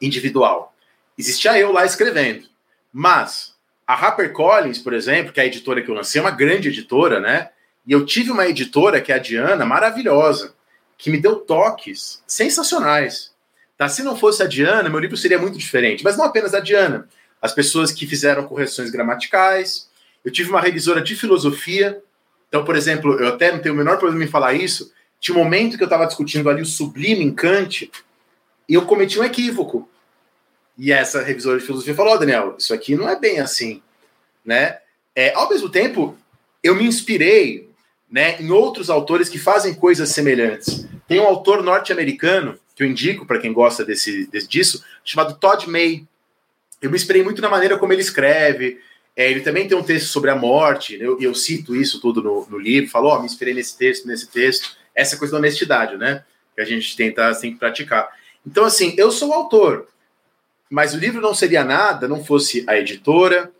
individual. Existia eu lá escrevendo. Mas a HarperCollins, por exemplo, que é a editora que eu lancei, é uma grande editora, né? E eu tive uma editora, que é a Diana, maravilhosa, que me deu toques sensacionais. Tá? Se não fosse a Diana, meu livro seria muito diferente. Mas não apenas a Diana. As pessoas que fizeram correções gramaticais. Eu tive uma revisora de filosofia então, por exemplo, eu até não tenho o menor problema em falar isso. Tinha um momento que eu estava discutindo ali o sublime em Kant e eu cometi um equívoco. E essa revisora de filosofia falou: oh, Daniel, isso aqui não é bem assim. Né? É, ao mesmo tempo, eu me inspirei né, em outros autores que fazem coisas semelhantes. Tem um autor norte-americano que eu indico para quem gosta desse, desse, disso, chamado Todd May. Eu me inspirei muito na maneira como ele escreve, é, ele também tem um texto sobre a morte, eu, eu cito isso tudo no, no livro, falou, oh, me inspirei nesse texto, nesse texto, essa coisa da honestidade, né? Que a gente tenta tem que praticar. Então, assim, eu sou o autor, mas o livro não seria nada, não fosse a editora,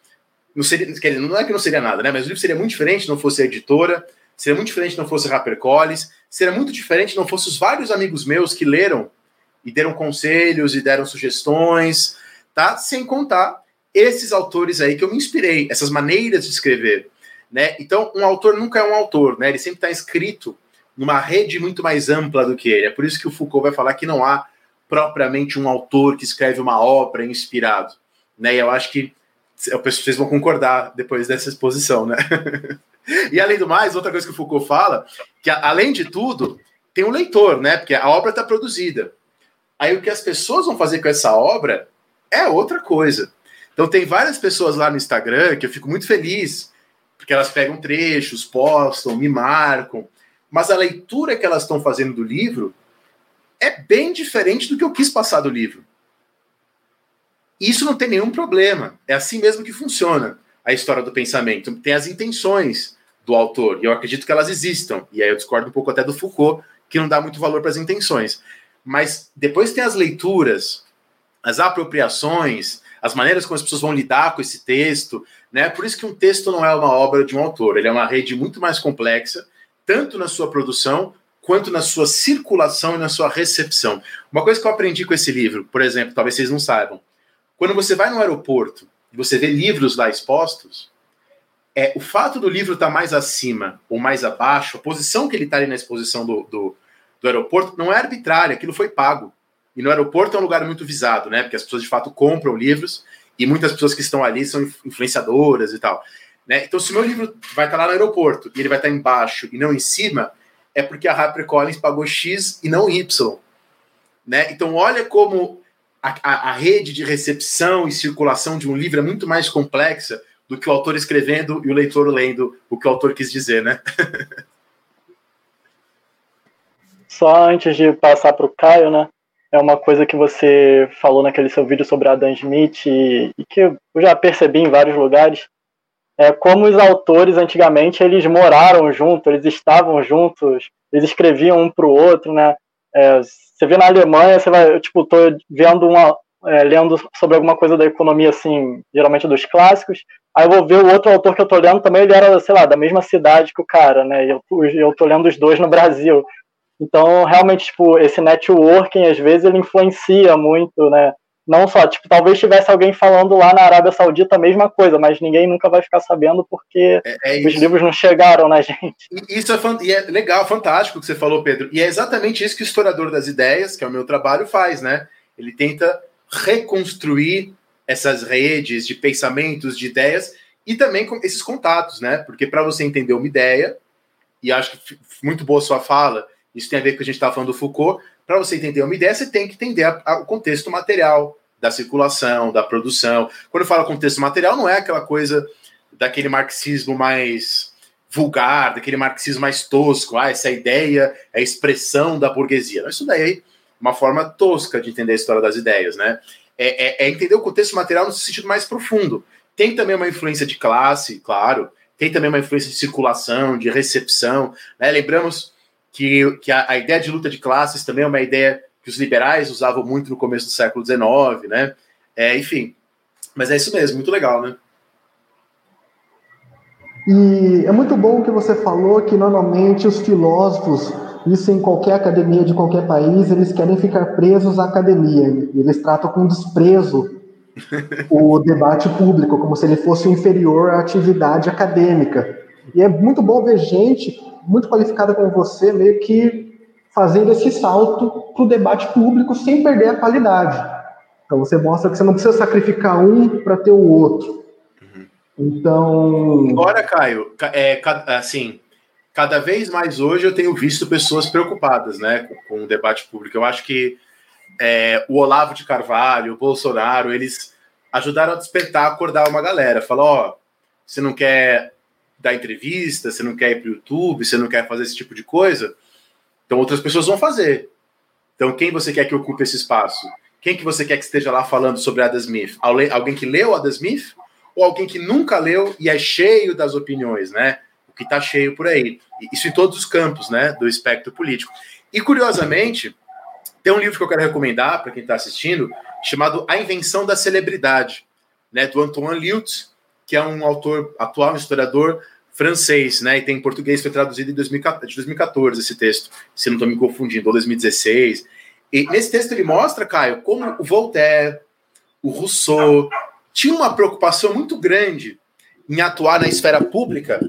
não seria, não é que não seria nada, né? Mas o livro seria muito diferente não fosse a editora, seria muito diferente não fosse a HarperCollins, seria muito diferente não fosse os vários amigos meus que leram e deram conselhos e deram sugestões, tá? Sem contar esses autores aí que eu me inspirei, essas maneiras de escrever. Né? Então, um autor nunca é um autor, né? ele sempre está escrito numa rede muito mais ampla do que ele. É por isso que o Foucault vai falar que não há propriamente um autor que escreve uma obra inspirado. né? E eu acho que vocês vão concordar depois dessa exposição, né? e além do mais, outra coisa que o Foucault fala, que além de tudo, tem um leitor, né? Porque a obra está produzida. Aí o que as pessoas vão fazer com essa obra é outra coisa. Então tem várias pessoas lá no Instagram que eu fico muito feliz, porque elas pegam trechos, postam, me marcam, mas a leitura que elas estão fazendo do livro é bem diferente do que eu quis passar do livro. Isso não tem nenhum problema. É assim mesmo que funciona a história do pensamento. Tem as intenções do autor, e eu acredito que elas existam. E aí eu discordo um pouco até do Foucault, que não dá muito valor para as intenções. Mas depois tem as leituras, as apropriações, as maneiras como as pessoas vão lidar com esse texto, né? Por isso que um texto não é uma obra de um autor, ele é uma rede muito mais complexa, tanto na sua produção quanto na sua circulação e na sua recepção. Uma coisa que eu aprendi com esse livro, por exemplo, talvez vocês não saibam, quando você vai no aeroporto você vê livros lá expostos, é o fato do livro estar tá mais acima ou mais abaixo, a posição que ele está ali na exposição do, do, do, aeroporto não é arbitrária, aquilo foi pago. E no aeroporto é um lugar muito visado, né? Porque as pessoas de fato compram livros e muitas pessoas que estão ali são influenciadoras e tal. Né? Então, se o meu livro vai estar tá lá no aeroporto e ele vai estar tá embaixo e não em cima, é porque a HarperCollins pagou X e não Y. Né? Então, olha como a, a, rede de recepção e circulação de um livro é muito mais complexa do que o autor escrevendo e o leitor lendo o que o autor quis dizer, né? Só antes de passar para o Caio, né? É uma coisa que você falou naquele seu vídeo sobre Adam Smith e, e que eu já percebi em vários lugares. É como os autores antigamente eles moraram juntos, eles estavam juntos, eles escreviam um para o outro, né? É, você vê na Alemanha, você vai, eu, tipo, tô vendo uma, é, lendo sobre alguma coisa da economia, assim, geralmente dos clássicos, aí eu vou ver o outro autor que eu tô lendo também, ele era, sei lá, da mesma cidade que o cara, né, e eu, eu tô lendo os dois no Brasil. Então, realmente, tipo, esse networking, às vezes, ele influencia muito, né, não só, tipo, talvez tivesse alguém falando lá na Arábia Saudita a mesma coisa, mas ninguém nunca vai ficar sabendo porque é, é os livros não chegaram na gente. Isso é, e é legal, fantástico o que você falou, Pedro. E é exatamente isso que o historiador das ideias, que é o meu trabalho, faz, né? Ele tenta reconstruir essas redes de pensamentos, de ideias e também com esses contatos, né? Porque para você entender uma ideia, e acho que muito boa sua fala, isso tem a ver com o que a gente estava falando do Foucault, para você entender uma ideia, você tem que entender a, a, o contexto material da circulação, da produção. Quando eu falo contexto material, não é aquela coisa daquele marxismo mais vulgar, daquele marxismo mais tosco. Ah, essa ideia é a expressão da burguesia. Isso daí é uma forma tosca de entender a história das ideias, né? É, é, é entender o contexto material no sentido mais profundo. Tem também uma influência de classe, claro. Tem também uma influência de circulação, de recepção. Né? Lembramos que, que a, a, ideia de luta de classes também é uma ideia que os liberais usavam muito no começo do século XIX, né? É, enfim, mas é isso mesmo, muito legal, né? E é muito bom que você falou que normalmente os filósofos, isso em qualquer academia de qualquer país, eles querem ficar presos à academia. Eles tratam com desprezo o debate público, como se ele fosse inferior à atividade acadêmica. E é muito bom ver gente muito qualificada como você, meio que fazendo esse salto para o debate público sem perder a qualidade. Então você mostra que você não precisa sacrificar um para ter o outro. Uhum. Então. Agora, Caio, é, assim, cada vez mais hoje eu tenho visto pessoas preocupadas né, com, com o debate público. Eu acho que é, o Olavo de Carvalho, o Bolsonaro, eles ajudaram a despertar, acordar uma galera. Falou, ó, oh, você não quer dar entrevista, você não quer ir para o YouTube, você não quer fazer esse tipo de coisa, então outras pessoas vão fazer. Então quem você quer que ocupe esse espaço? Quem que você quer que esteja lá falando sobre Adam Smith? Alguém que leu Adam Smith? Ou alguém que nunca leu e é cheio das opiniões, né? O que está cheio por aí. Isso em todos os campos, né? Do espectro político. E curiosamente, tem um livro que eu quero recomendar para quem está assistindo, chamado A Invenção da Celebridade, né? Do Antoine Liut, que é um autor atual, um historiador francês, né? E tem em português, foi traduzido em 2014, 2014 esse texto, se não estou me confundindo, ou 2016. E nesse texto ele mostra, Caio, como o Voltaire, o Rousseau, tinha uma preocupação muito grande em atuar na esfera pública,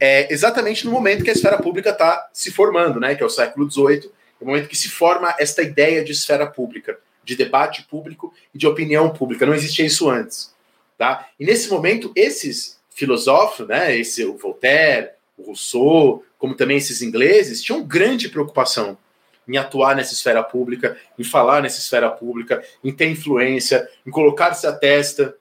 é, exatamente no momento que a esfera pública está se formando, né? Que é o século XVIII, o momento que se forma esta ideia de esfera pública, de debate público e de opinião pública. Não existia isso antes. Tá? E nesse momento, esses filósofos, né, esse, o Voltaire, o Rousseau, como também esses ingleses, tinham grande preocupação em atuar nessa esfera pública, em falar nessa esfera pública, em ter influência, em colocar-se à testa.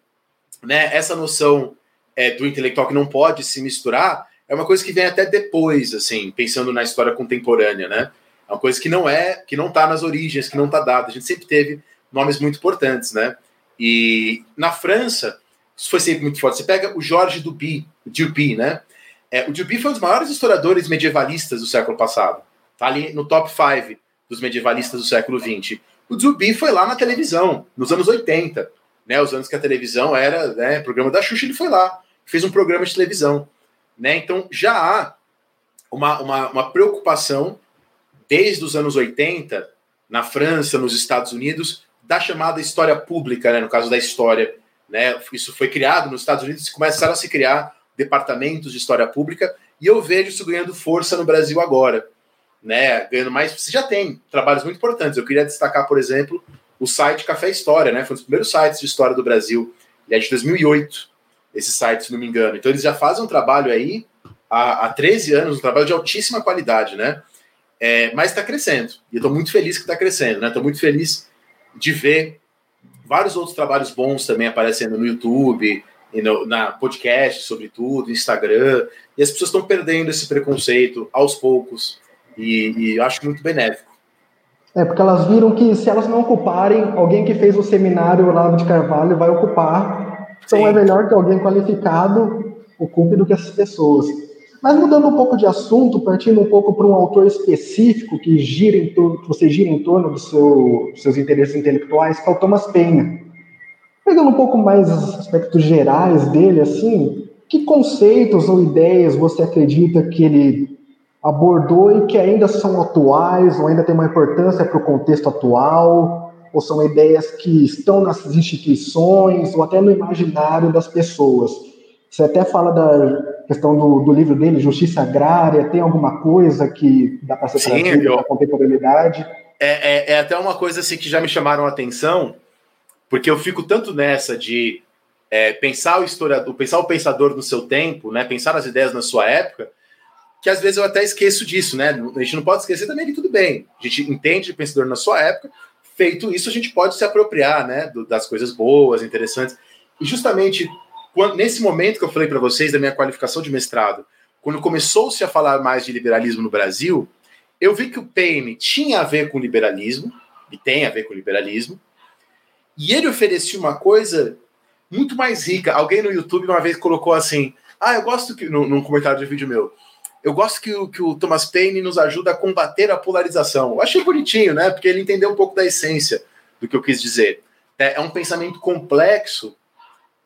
Né? Essa noção é, do intelectual que não pode se misturar é uma coisa que vem até depois, assim, pensando na história contemporânea, né? É uma coisa que não é, que não está nas origens, que não está dada. A gente sempre teve nomes muito importantes, né? E na França, isso foi sempre muito forte. Você pega o Georges Duby, o né? É, o Duby foi um dos maiores historiadores medievalistas do século passado. Tá ali no top 5 dos medievalistas do século XX. O Duby foi lá na televisão, nos anos 80, né? Os anos que a televisão era, né, programa da Xuxa, ele foi lá, fez um programa de televisão, né? Então já há uma, uma, uma preocupação desde os anos 80, na França, nos Estados Unidos, da chamada história pública, né? No caso da história, né? Isso foi criado nos Estados Unidos, começaram a se criar departamentos de história pública, e eu vejo isso ganhando força no Brasil agora, né? Ganhando mais. Você já tem trabalhos muito importantes. Eu queria destacar, por exemplo, o site Café História, né? Foi um dos primeiros sites de história do Brasil. Ele é de 2008, esse site, se não me engano. Então, eles já fazem um trabalho aí há, há 13 anos, um trabalho de altíssima qualidade, né? É, mas está crescendo. E eu estou muito feliz que está crescendo, né? Estou muito feliz de ver vários outros trabalhos bons também aparecendo no YouTube, e no, na podcast, sobretudo, Instagram. E as pessoas estão perdendo esse preconceito aos poucos. E, e eu acho muito benéfico. É, porque elas viram que se elas não ocuparem, alguém que fez o seminário Olavo de Carvalho vai ocupar. Então Sim. é melhor que alguém qualificado ocupe do que essas pessoas. Mas mudando um pouco de assunto, partindo um pouco para um autor específico que gira em torno, que você gira em torno dos seu, seus interesses intelectuais, que é o Thomas Paine. Pegando um pouco mais os aspectos gerais dele, assim, que conceitos ou ideias você acredita que ele abordou e que ainda são atuais ou ainda tem uma importância para o contexto atual, ou são ideias que estão nas instituições ou até no imaginário das pessoas. Você até fala da questão do, do livro dele, Justiça Agrária, tem alguma coisa que dá para ser trazida para a contemporaneidade? É, é, é, até uma coisa assim que já me chamaram a atenção, porque eu fico tanto nessa de é, pensar o historiador, pensar o pensador no seu tempo, né, pensar as ideias na sua época, que às vezes eu até esqueço disso, né? A gente não pode esquecer também que tudo bem. A gente entende o pensador na sua época. Feito isso, a gente pode se apropriar, né, das coisas boas, interessantes. E justamente quando, nesse momento que eu falei para vocês da minha qualificação de mestrado, quando começou-se a falar mais de liberalismo no Brasil, eu vi que o Paine tinha a ver com liberalismo, e tem a ver com liberalismo, e ele oferecia uma coisa muito mais rica. Alguém no YouTube uma vez colocou assim: Ah, eu gosto que. Num, comentário de vídeo meu, eu gosto que o, que o Thomas Paine nos ajuda a combater a polarização. Eu achei bonitinho, né? Porque ele entendeu um pouco da essência do que eu quis dizer. É, é um pensamento complexo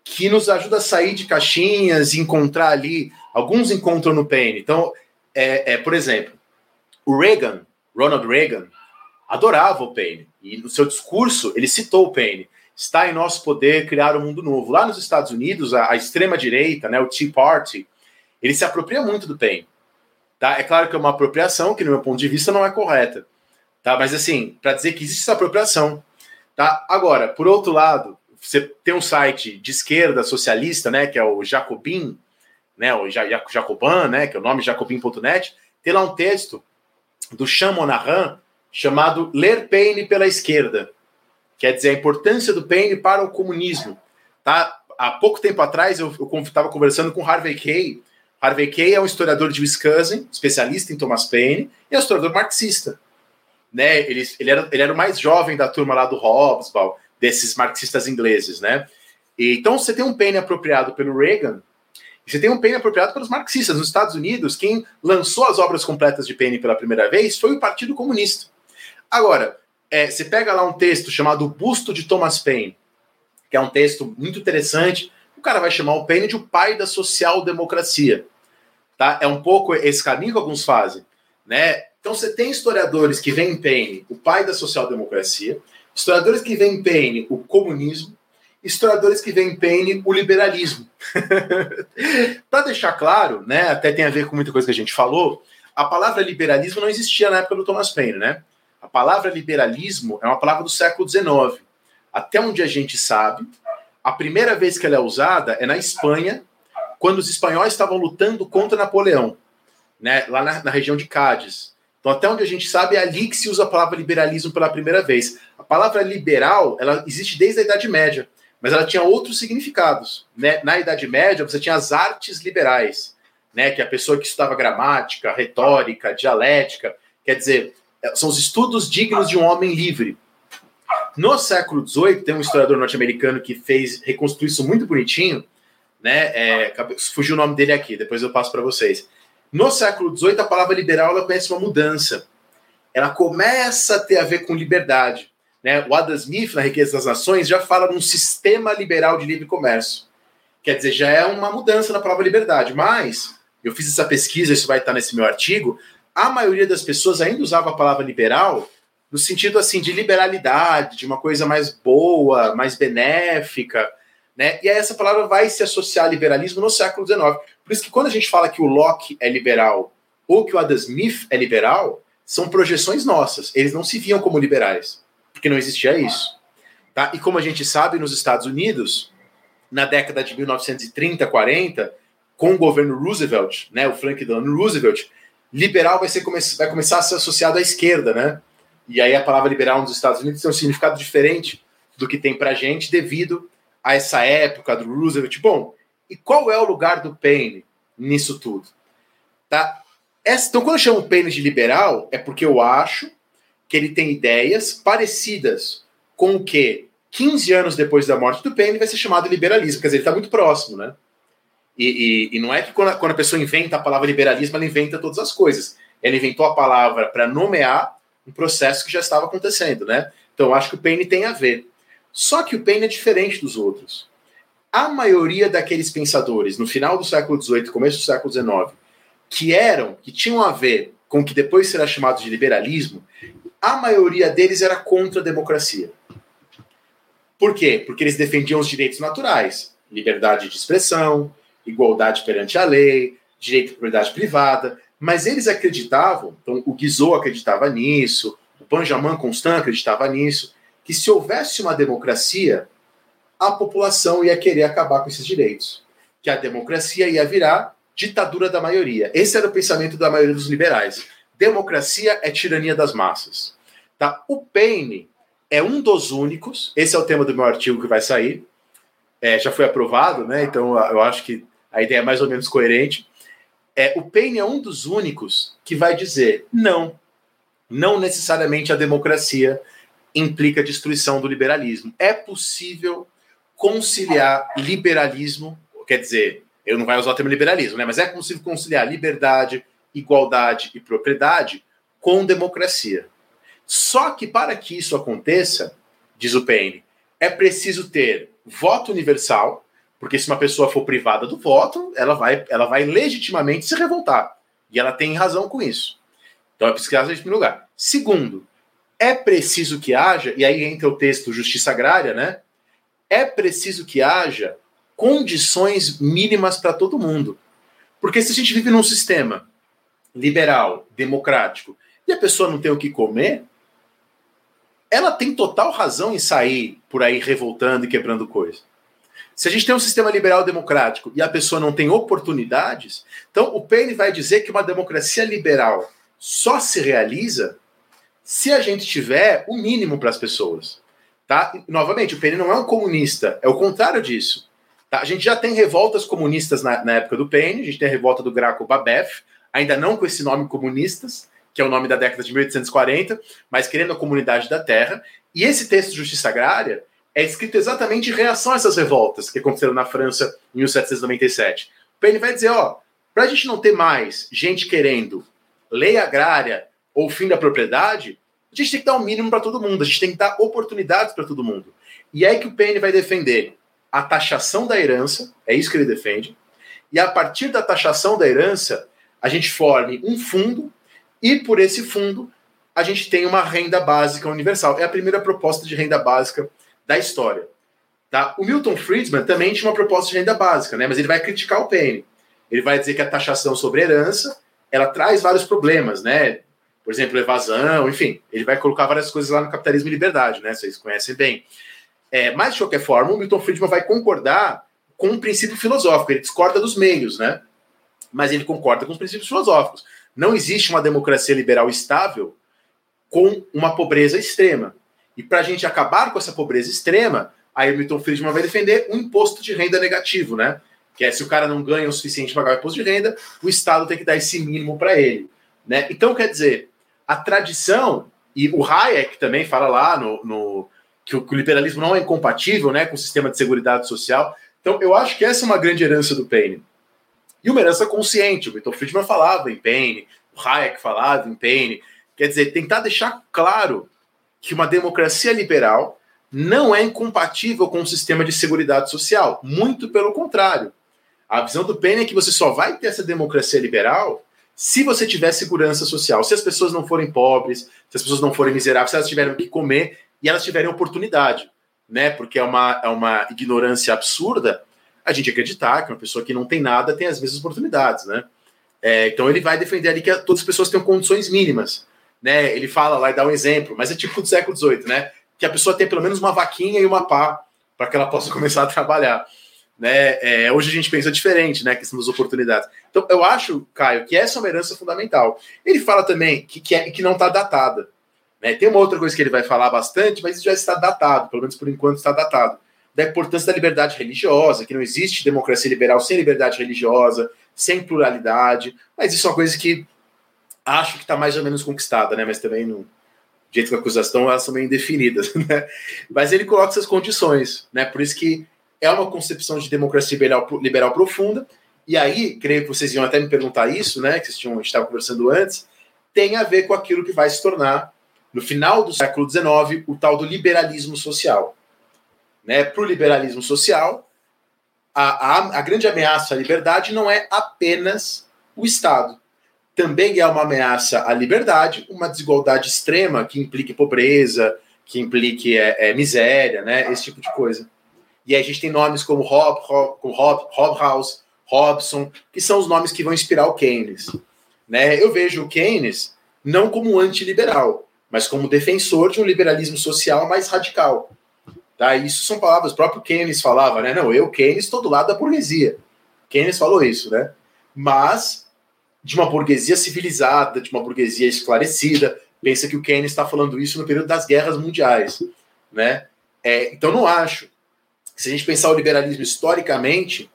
que nos ajuda a sair de caixinhas e encontrar ali. Alguns encontram no Paine. Então, é, é, por exemplo, o Reagan, Ronald Reagan, adorava o Paine. E no seu discurso, ele citou o Paine. Está em nosso poder criar um mundo novo. Lá nos Estados Unidos, a, a extrema-direita, né, o Tea Party, ele se apropria muito do Paine. Tá? É claro que é uma apropriação que, no meu ponto de vista, não é correta. Tá? Mas, assim, para dizer que existe essa apropriação. Tá? Agora, por outro lado, você tem um site de esquerda socialista, né, que é o Jacobin, né, o Jacoban, né, que é o nome jacobin.net, tem lá um texto do Jean Monahan chamado Ler Paine pela esquerda. Quer dizer, a importância do Paine para o comunismo. Tá? Há pouco tempo atrás eu estava conversando com Harvey Kay, Harvey Kay é um historiador de Wisconsin, especialista em Thomas Paine, e é um historiador marxista. Né? Ele, ele, era, ele era o mais jovem da turma lá do Hobsbawm, desses marxistas ingleses. Né? E, então você tem um Paine apropriado pelo Reagan, você tem um Paine apropriado pelos marxistas. Nos Estados Unidos, quem lançou as obras completas de Paine pela primeira vez foi o Partido Comunista. Agora, é, você pega lá um texto chamado Busto de Thomas Paine, que é um texto muito interessante, o cara vai chamar o Paine de o pai da social-democracia. Tá? É um pouco esse caminho que alguns fazem. Né? Então você tem historiadores que veem Paine, o pai da social-democracia, historiadores que veem Paine, o comunismo, historiadores que veem Paine, o liberalismo. Para deixar claro, né, até tem a ver com muita coisa que a gente falou, a palavra liberalismo não existia na época do Thomas Paine, né? A palavra liberalismo é uma palavra do século XIX. Até onde a gente sabe, a primeira vez que ela é usada é na Espanha, quando os espanhóis estavam lutando contra Napoleão, né, lá na, na região de Cádiz. Então, até onde a gente sabe, é ali que se usa a palavra liberalismo pela primeira vez. A palavra liberal, ela existe desde a Idade Média, mas ela tinha outros significados. Né? Na Idade Média, você tinha as artes liberais, né, que é a pessoa que estudava gramática, retórica, dialética, quer dizer, são os estudos dignos de um homem livre. No século XVIII, tem um historiador norte-americano que fez reconstruir isso muito bonitinho, né? É, fugiu o nome dele aqui, depois eu passo para vocês. No século XVIII, a palavra liberal ela conhece uma mudança. Ela começa a ter a ver com liberdade. Né? O Adam Smith, na Riqueza das Nações, já fala num sistema liberal de livre comércio. Quer dizer, já é uma mudança na palavra liberdade. Mas, eu fiz essa pesquisa, isso vai estar nesse meu artigo, a maioria das pessoas ainda usava a palavra liberal no sentido assim de liberalidade, de uma coisa mais boa, mais benéfica, né? E aí essa palavra vai se associar ao liberalismo no século XIX. Por isso que quando a gente fala que o Locke é liberal ou que o Adam Smith é liberal, são projeções nossas. Eles não se viam como liberais, porque não existia isso. Tá? E como a gente sabe, nos Estados Unidos, na década de 1930, 40, com o governo Roosevelt, né, o Franklin Delano Roosevelt, liberal vai, ser, vai começar a ser associado à esquerda, né? E aí a palavra liberal nos Estados Unidos tem um significado diferente do que tem para gente devido a essa época do Roosevelt. Bom, e qual é o lugar do Paine nisso tudo? Tá? Então, quando eu chamo o Paine de liberal, é porque eu acho que ele tem ideias parecidas com o que 15 anos depois da morte do Paine vai ser chamado liberalismo. Quer dizer, ele está muito próximo, né? E, e, e, não é que quando a, quando a pessoa inventa a palavra liberalismo, ela inventa todas as coisas. Ela inventou a palavra para nomear um processo que já estava acontecendo, né? Então eu acho que o Paine tem a ver. Só que o Paine é diferente dos outros. A maioria daqueles pensadores no final do século XVIII, começo do século XIX, que eram, que tinham a ver com o que depois será chamado de liberalismo, a maioria deles era contra a democracia. Por quê? Porque eles defendiam os direitos naturais, liberdade de expressão, igualdade perante a lei, direito de propriedade privada, mas eles acreditavam, então o Guizot acreditava nisso, o Benjamin Constant acreditava nisso, que se houvesse uma democracia, a população ia querer acabar com esses direitos, que a democracia ia virar ditadura da maioria. Esse era o pensamento da maioria dos liberais. Democracia é tirania das massas. Tá? O Paine é um dos únicos, esse é o tema do meu artigo que vai sair, é, já foi aprovado, né? Então eu acho que a ideia é mais ou menos coerente. É, o Paine é um dos únicos que vai dizer não, não necessariamente a democracia implica destruição do liberalismo. É possível conciliar liberalismo, quer dizer, eu não vai usar o termo liberalismo, né? Mas é possível conciliar liberdade, igualdade e propriedade com democracia. Só que para que isso aconteça, diz o Paine, é preciso ter voto universal, porque se uma pessoa for privada do voto, ela vai, ela vai legitimamente se revoltar. E ela tem razão com isso. Então é preciso em primeiro lugar. Segundo, é preciso que haja, e aí entra o texto Justiça Agrária, né? É preciso que haja condições mínimas para todo mundo. Porque se a gente vive num sistema liberal, democrático, e a pessoa não tem o que comer, ela tem total razão em sair por aí revoltando e quebrando coisa. Se a gente tem um sistema liberal democrático e a pessoa não tem oportunidades, então o Paine vai dizer que uma democracia liberal só se realiza se a gente tiver o mínimo para as pessoas. Tá? Novamente, o Paine não é um comunista, é o contrário disso. Tá? A gente já tem revoltas comunistas na, na época do Paine, a gente tem a revolta do Graco Babef, ainda não com esse nome comunistas, que é o nome da década de 1840, mas querendo a comunidade da terra. E esse texto de justiça agrária é escrito exatamente em reação a essas revoltas que aconteceram na França em 1797. O Paine vai dizer, ó, para a gente não ter mais gente querendo lei agrária ou fim da propriedade, a gente tem que dar um mínimo para todo mundo, a gente tem que dar oportunidades para todo mundo. E é que o Paine vai defender a taxação da herança, é isso que ele defende, e a partir da taxação da herança, a gente forme um fundo, e por esse fundo, a gente tem uma renda básica universal. É a primeira proposta de renda básica da história. Tá? O Milton Friedman também tinha uma proposta de renda básica, né? mas ele vai criticar o Paine. Ele vai dizer que a taxação sobre herança ela traz vários problemas, né? Por exemplo, evasão, enfim, ele vai colocar várias coisas lá no Capitalismo e Liberdade, né? Vocês conhecem bem. É, mas, de qualquer forma, o Milton Friedman vai concordar com um princípio filosófico, ele discorda dos meios, né? Mas ele concorda com os princípios filosóficos. Não existe uma democracia liberal estável com uma pobreza extrema. E para a gente acabar com essa pobreza extrema, aí o Milton Friedman vai defender um imposto de renda negativo, né? Que é se o cara não ganha o suficiente para pagar o imposto de renda, o Estado tem que dar esse mínimo para ele. Né? Então, quer dizer, a tradição, e o Hayek também fala lá no, no que, o, que, o, liberalismo não é incompatível né, com o sistema de segurança social. Então, eu acho que essa é uma grande herança do Paine. E uma herança consciente. O Milton Friedman falava em Paine, o Hayek falava em Paine. Quer dizer, tentar deixar claro que uma democracia liberal não é incompatível com o sistema de segurança social. Muito pelo contrário. A visão do Paine é que você só vai ter essa democracia liberal se você tiver segurança social. Se as pessoas não forem pobres, se as pessoas não forem miseráveis, se elas tiverem o que comer e elas tiverem oportunidade, né? Porque é uma, é uma ignorância absurda a gente acreditar que uma pessoa que não tem nada tem as mesmas oportunidades, né? É, então ele vai defender ali que todas as pessoas tenham condições mínimas, né? Ele fala lá e dá um exemplo, mas é tipo do século XVIII, né? Que a pessoa tem pelo menos uma vaquinha e uma pá para que ela possa começar a trabalhar. Né? É, hoje a gente pensa diferente, né? Questão das oportunidades. Então, eu acho, Caio, que essa é uma herança fundamental. Ele fala também que, que, é, que não está datada. Né? Tem uma outra coisa que ele vai falar bastante, mas já está datado, pelo menos por enquanto está datado. Da importância da liberdade religiosa, que não existe democracia liberal sem liberdade religiosa, sem pluralidade. Mas isso é uma coisa que acho que está mais ou menos conquistada, né? Mas também no jeito que a acusação elas são meio indefinidas, né? Mas ele coloca essas condições, né? Por isso que é uma concepção de democracia liberal, liberal profunda. E aí, creio que vocês iam até me perguntar isso, né? Que vocês estavam conversando antes, tem a ver com aquilo que vai se tornar, no final do século XIX, o tal do liberalismo social. Né? Para o liberalismo social, a, a, a grande ameaça à liberdade não é apenas o Estado. Também é uma ameaça à liberdade, uma desigualdade extrema que implique pobreza, que implique é, é, miséria, né? esse tipo de coisa. E a gente tem nomes como Hob, Hob, Hob, Hobhouse, Robson, que são os nomes que vão inspirar o Keynes. Né? Eu vejo o Keynes não como antiliberal, mas como defensor de um liberalismo social mais radical. Tá? Isso são palavras, o próprio Keynes falava, né? Não, eu, Keynes, estou do lado da burguesia. Keynes falou isso, né? Mas de uma burguesia civilizada, de uma burguesia esclarecida. Pensa que o Keynes está falando isso no período das guerras mundiais, né? É, então não acho se a gente pensar o liberalismo historicamente,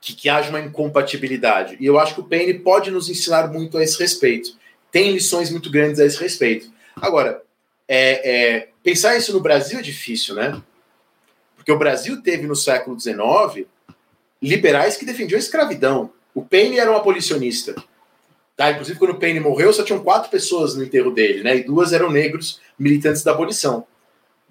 que, que haja uma incompatibilidade. E eu acho que o Paine pode nos ensinar muito a esse respeito. Tem lições muito grandes a esse respeito. Agora, é, é, pensar isso no Brasil é difícil, né? Porque o Brasil teve no século XIX liberais que defendiam a escravidão. O Paine era um abolicionista. Tá? Inclusive, quando o Paine morreu, só tinham quatro pessoas no enterro dele, né? E duas eram negros militantes da abolição.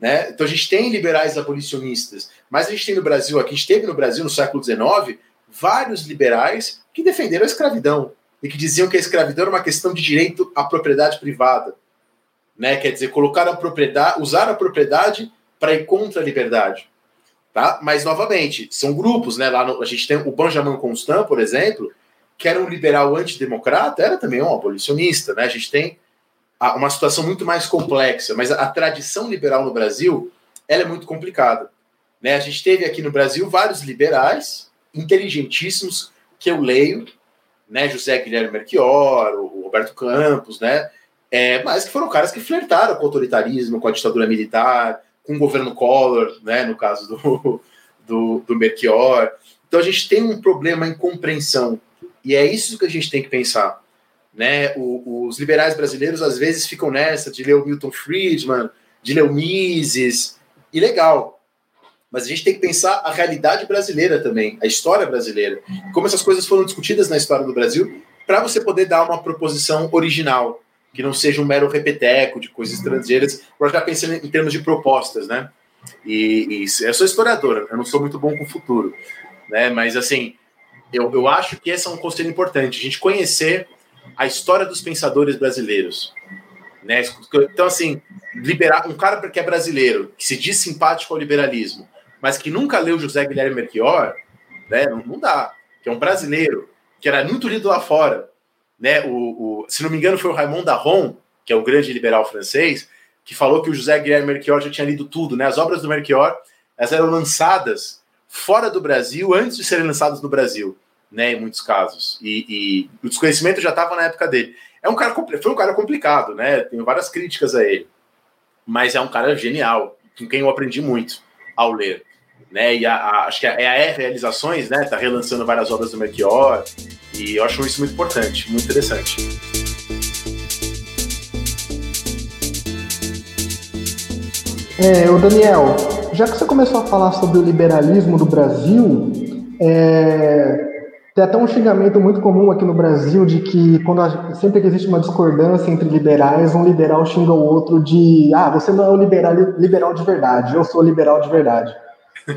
Né? Então a gente tem liberais abolicionistas, mas a gente tem no Brasil, aqui a gente teve no Brasil no século XIX vários liberais que defenderam a escravidão e que diziam que a escravidão era uma questão de direito à propriedade privada, né? Quer dizer, colocar a propriedade, usar a propriedade para ir contra a liberdade, tá? Mas novamente são grupos, né? Lá no, a gente tem o Benjamin Constant, por exemplo, que era um liberal antidemocrata, era também um abolicionista, né? A gente tem uma situação muito mais complexa, mas a, tradição liberal no Brasil ela é muito complicada. Né? A gente teve aqui no Brasil vários liberais inteligentíssimos que eu leio, né? José Guilherme Melchior, o Roberto Campos, né? É, mas que foram caras que flertaram com o autoritarismo, com a ditadura militar, com o governo Collor, né? No caso do, do, do Melchior. Então a gente tem um problema em compreensão. E é isso que a gente tem que pensar. Né? O, os liberais brasileiros às vezes ficam nessa de ler o Milton Friedman, de ler o Mises, e legal. Mas a gente tem que pensar a realidade brasileira também, a história brasileira, como essas coisas foram discutidas na história do Brasil, para você poder dar uma proposição original, que não seja um mero repeteco de coisas estrangeiras, agora já pensando em termos de propostas, né? E, e eu sou historiador, eu não sou muito bom com o futuro, né? Mas assim, eu, eu acho que esse é um conselho importante, a gente conhecer a história dos pensadores brasileiros. Né? Então, assim, liberar um cara que é brasileiro, que se diz simpático ao liberalismo, mas que nunca leu José Guilherme Melchior, né? não, não dá. Que é um brasileiro, que era muito lido lá fora, né? O, o, se não me engano, foi o Raymond Daron, que é o grande liberal francês, que falou que o José Guilherme Melchior já tinha lido tudo, né? As obras do Melchior elas eram lançadas fora do Brasil antes de serem lançadas no Brasil, né? Em muitos casos. E, e o desconhecimento já estava na época dele. É um cara foi um cara complicado, né? Tenho várias críticas a ele, mas é um cara genial, com quem eu aprendi muito ao ler. Né, e a, a, acho que é a R Realizações, né? Tá relançando várias obras do Melchior, e eu acho isso muito importante, muito interessante. É, o Daniel, já que você começou a falar sobre o liberalismo do Brasil, é, tem até um xingamento muito comum aqui no Brasil de que quando a, sempre que existe uma discordância entre liberais, um liberal xinga o outro de ah, você não é o liberal, liberal de verdade, eu sou liberal de verdade.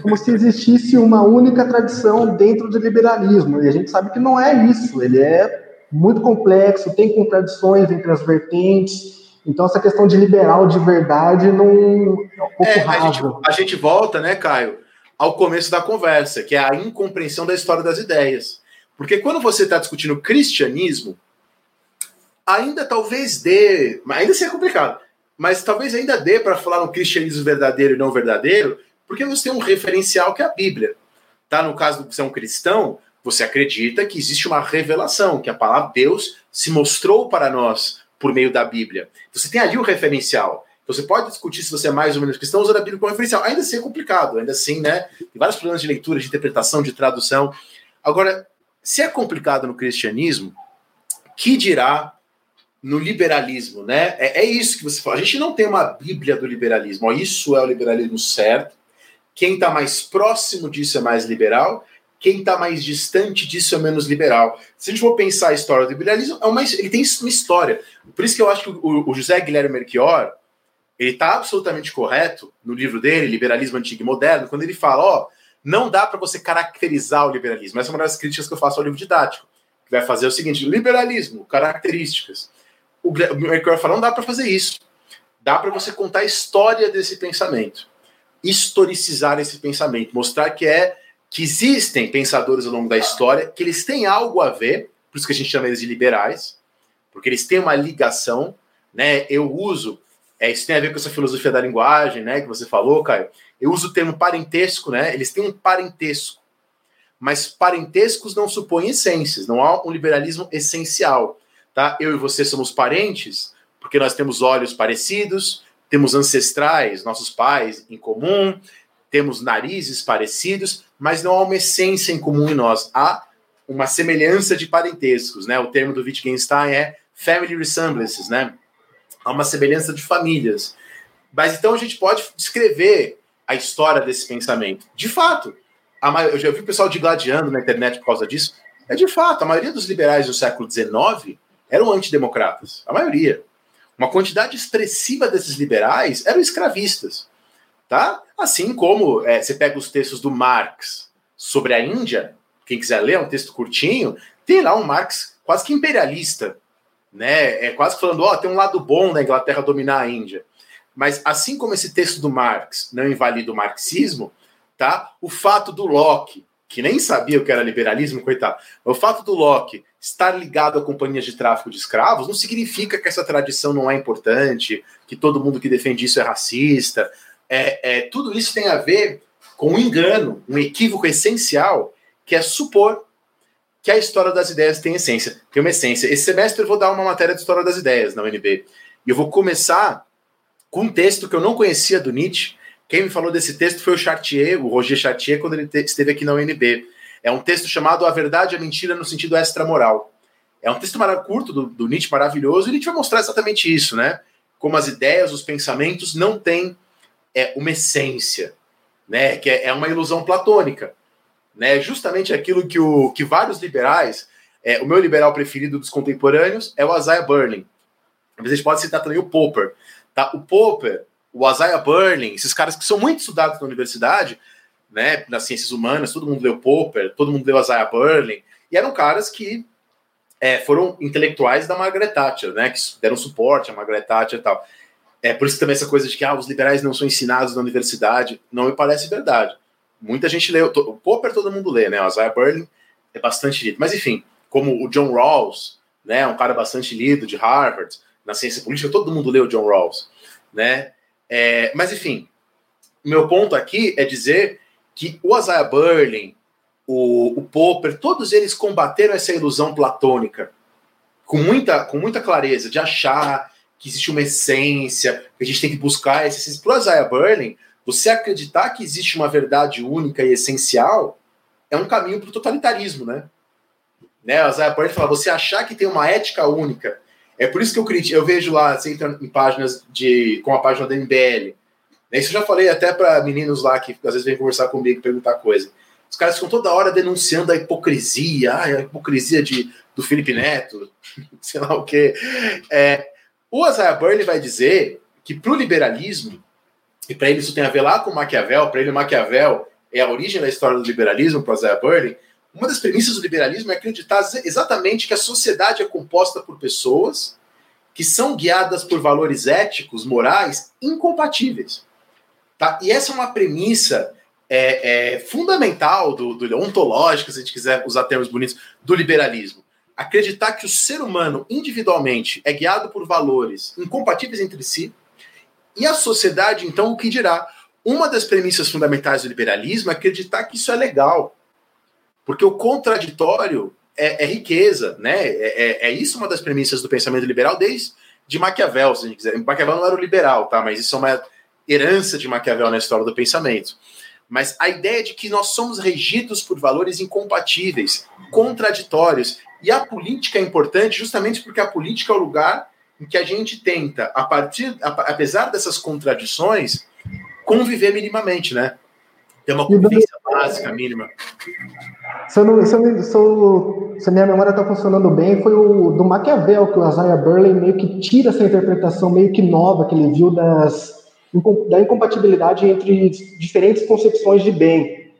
Como se existisse uma única tradição dentro do liberalismo. E a gente sabe que não é isso. Ele é muito complexo, tem contradições entre as vertentes. Então, essa questão de liberal de verdade não é um pouco é, a gente, a gente volta, né, Caio, ao começo da conversa, que é a incompreensão da história das ideias. Porque quando você está discutindo cristianismo, ainda talvez dê, ainda seja complicado, mas talvez ainda dê para falar no cristianismo verdadeiro e não verdadeiro, porque você tem um referencial que é a Bíblia. Tá? No caso de você é um cristão, você acredita que existe uma revelação, que a palavra Deus se mostrou para nós por meio da Bíblia. Você tem ali o referencial. Então, você pode discutir se você é mais ou menos cristão usando a Bíblia como referencial. Ainda assim é complicado, ainda assim, né? Tem vários problemas de leitura, de interpretação, de tradução. Agora, se é complicado no cristianismo, que dirá no liberalismo, né? É, é, isso que você fala. A gente não tem uma Bíblia do liberalismo. Ó, isso é o liberalismo certo. Quem está mais próximo disso é mais liberal. Quem está mais distante disso é menos liberal. Se a gente for pensar a história do liberalismo, é uma, ele tem uma história. Por isso que eu acho que o, o José Guilherme Melchior ele está absolutamente correto no livro dele, Liberalismo Antigo e Moderno, quando ele fala, ó, não dá para você caracterizar o liberalismo. Essa é uma das críticas que eu faço ao livro didático, que vai fazer o seguinte: liberalismo, características. O Mercure fala: não dá para fazer isso. Dá para você contar a história desse pensamento, historicizar esse pensamento, mostrar que é que existem pensadores ao longo da história, que eles têm algo a ver, por isso que a gente chama eles de liberais, porque eles têm uma ligação, né? Eu uso, é, isso tem a ver com essa filosofia da linguagem, né? Que você falou, Caio eu uso o termo parentesco, né? Eles têm um parentesco. Mas parentescos não supõem essências, não há um liberalismo essencial. Tá? Eu e você somos parentes porque nós temos olhos parecidos, temos ancestrais, nossos pais em comum, temos narizes parecidos, mas não há uma essência em comum em nós. Há uma semelhança de parentescos, né? O termo do Wittgenstein é family resemblances, né? Há uma semelhança de famílias. Mas então a gente pode descrever a história desse pensamento. De fato, a, eu já vi o pessoal digladiando na internet por causa disso. É de fato, a maioria dos liberais do século XIX eram antidemocratas. A maioria. Uma quantidade expressiva desses liberais eram escravistas. Tá? Assim como é, você pega os textos do Marx sobre a Índia, quem quiser ler, é um texto curtinho, tem lá um Marx quase que imperialista. Né? É quase falando, ó, oh, tem um lado bom da Inglaterra dominar a Índia. Mas assim como esse texto do Marx não invalida o marxismo, tá? O fato do Locke, que nem sabia o que era liberalismo, coitado, o fato do Locke estar ligado a companhias de tráfico de escravos não significa que essa tradição não é importante, que todo mundo que defende isso é racista. É, é tudo isso tem a ver com um engano, um equívoco essencial, que é supor que a história das ideias tem essência, tem uma essência. Esse semestre eu vou dar uma matéria de história das ideias na UNB. E eu vou começar com um texto que eu não conhecia do Nietzsche. Quem me falou desse texto foi o Chartier, o Roger Chartier, quando ele esteve aqui na UNB. É um texto chamado A Verdade e a Mentira no Sentido Extramoral. É um texto curto do, do Nietzsche, maravilhoso, e Nietzsche vai mostrar exatamente isso, né? Como as ideias, os pensamentos não têm é, uma essência, né? Que é, é uma ilusão platônica. Né? Justamente aquilo que, o, que vários liberais, é, o meu liberal preferido dos contemporâneos é o Isaiah Berlin. Mas a gente pode citar também o Popper. Tá? O Popper, o Isaiah Berlin, esses caras que são muito estudados na universidade, né, nas ciências humanas, todo mundo leu Popper, todo mundo leu Isaiah Berlin, e eram caras que é, foram intelectuais da Margaret Thatcher, né, que deram suporte à Margaret Thatcher e tal. É por isso também essa coisa de que ah, os liberais não são ensinados na universidade, não me parece verdade. Muita gente leu, o Popper todo mundo lê, né, o Isaiah Berlin é bastante lido. Mas enfim, como o John Rawls, né? Um cara bastante lido de Harvard, na ciência política, todo mundo leu John Rawls, né? É, mas enfim, meu ponto aqui é dizer que o Isaiah Berlin, o, o Popper, todos eles combateram essa ilusão platônica com muita, com muita clareza de achar que existe uma essência, que a gente tem que buscar essa essência. Para o Isaiah Berlin, você acreditar que existe uma verdade única e essencial é um caminho para o totalitarismo, né? né? O Isaiah Berlin fala, você achar que tem uma ética única. É por isso que eu critico, eu vejo lá, você entra em páginas de, com a página da MBL, né? Isso eu já falei até para meninos lá que às vezes vêm conversar comigo, perguntar coisa. Os caras ficam toda hora denunciando a hipocrisia, ah, a hipocrisia de, do Felipe Neto, sei lá o quê. É, o Isaiah Berlin vai dizer que para o liberalismo, e para ele isso tem a ver lá com Maquiavel, para ele Maquiavel é a origem da história do liberalismo para Isaiah Berlin, uma das premissas do liberalismo é acreditar exatamente que a sociedade é composta por pessoas que são guiadas por valores éticos, morais, incompatíveis. Tá? E essa é uma premissa é, é, fundamental do, do ontológica, se a gente quiser usar termos bonitos, do liberalismo. Acreditar que o ser humano individualmente é guiado por valores incompatíveis entre si, e a sociedade, então, o que dirá? Uma das premissas fundamentais do liberalismo é acreditar que isso é legal. Porque o contraditório é, é riqueza, né? É, é, é, isso uma das premissas do pensamento liberal desde de Maquiavel, se a gente quiser. Maquiavel não era o liberal, tá? Mas isso é uma herança de Maquiavel na história do pensamento. Mas a ideia de que nós somos regidos por valores incompatíveis, contraditórios. E a política é importante justamente porque a política é o lugar em que a gente tenta, a partir, apesar dessas contradições, conviver minimamente, né? Ter uma convivência básica, mínima. Se, eu não, se, eu, se, eu, se a minha memória está funcionando bem, foi o do Maquiavel que o Isaiah Burley meio que tira essa interpretação meio que nova que ele viu das, da incompatibilidade entre diferentes concepções de bem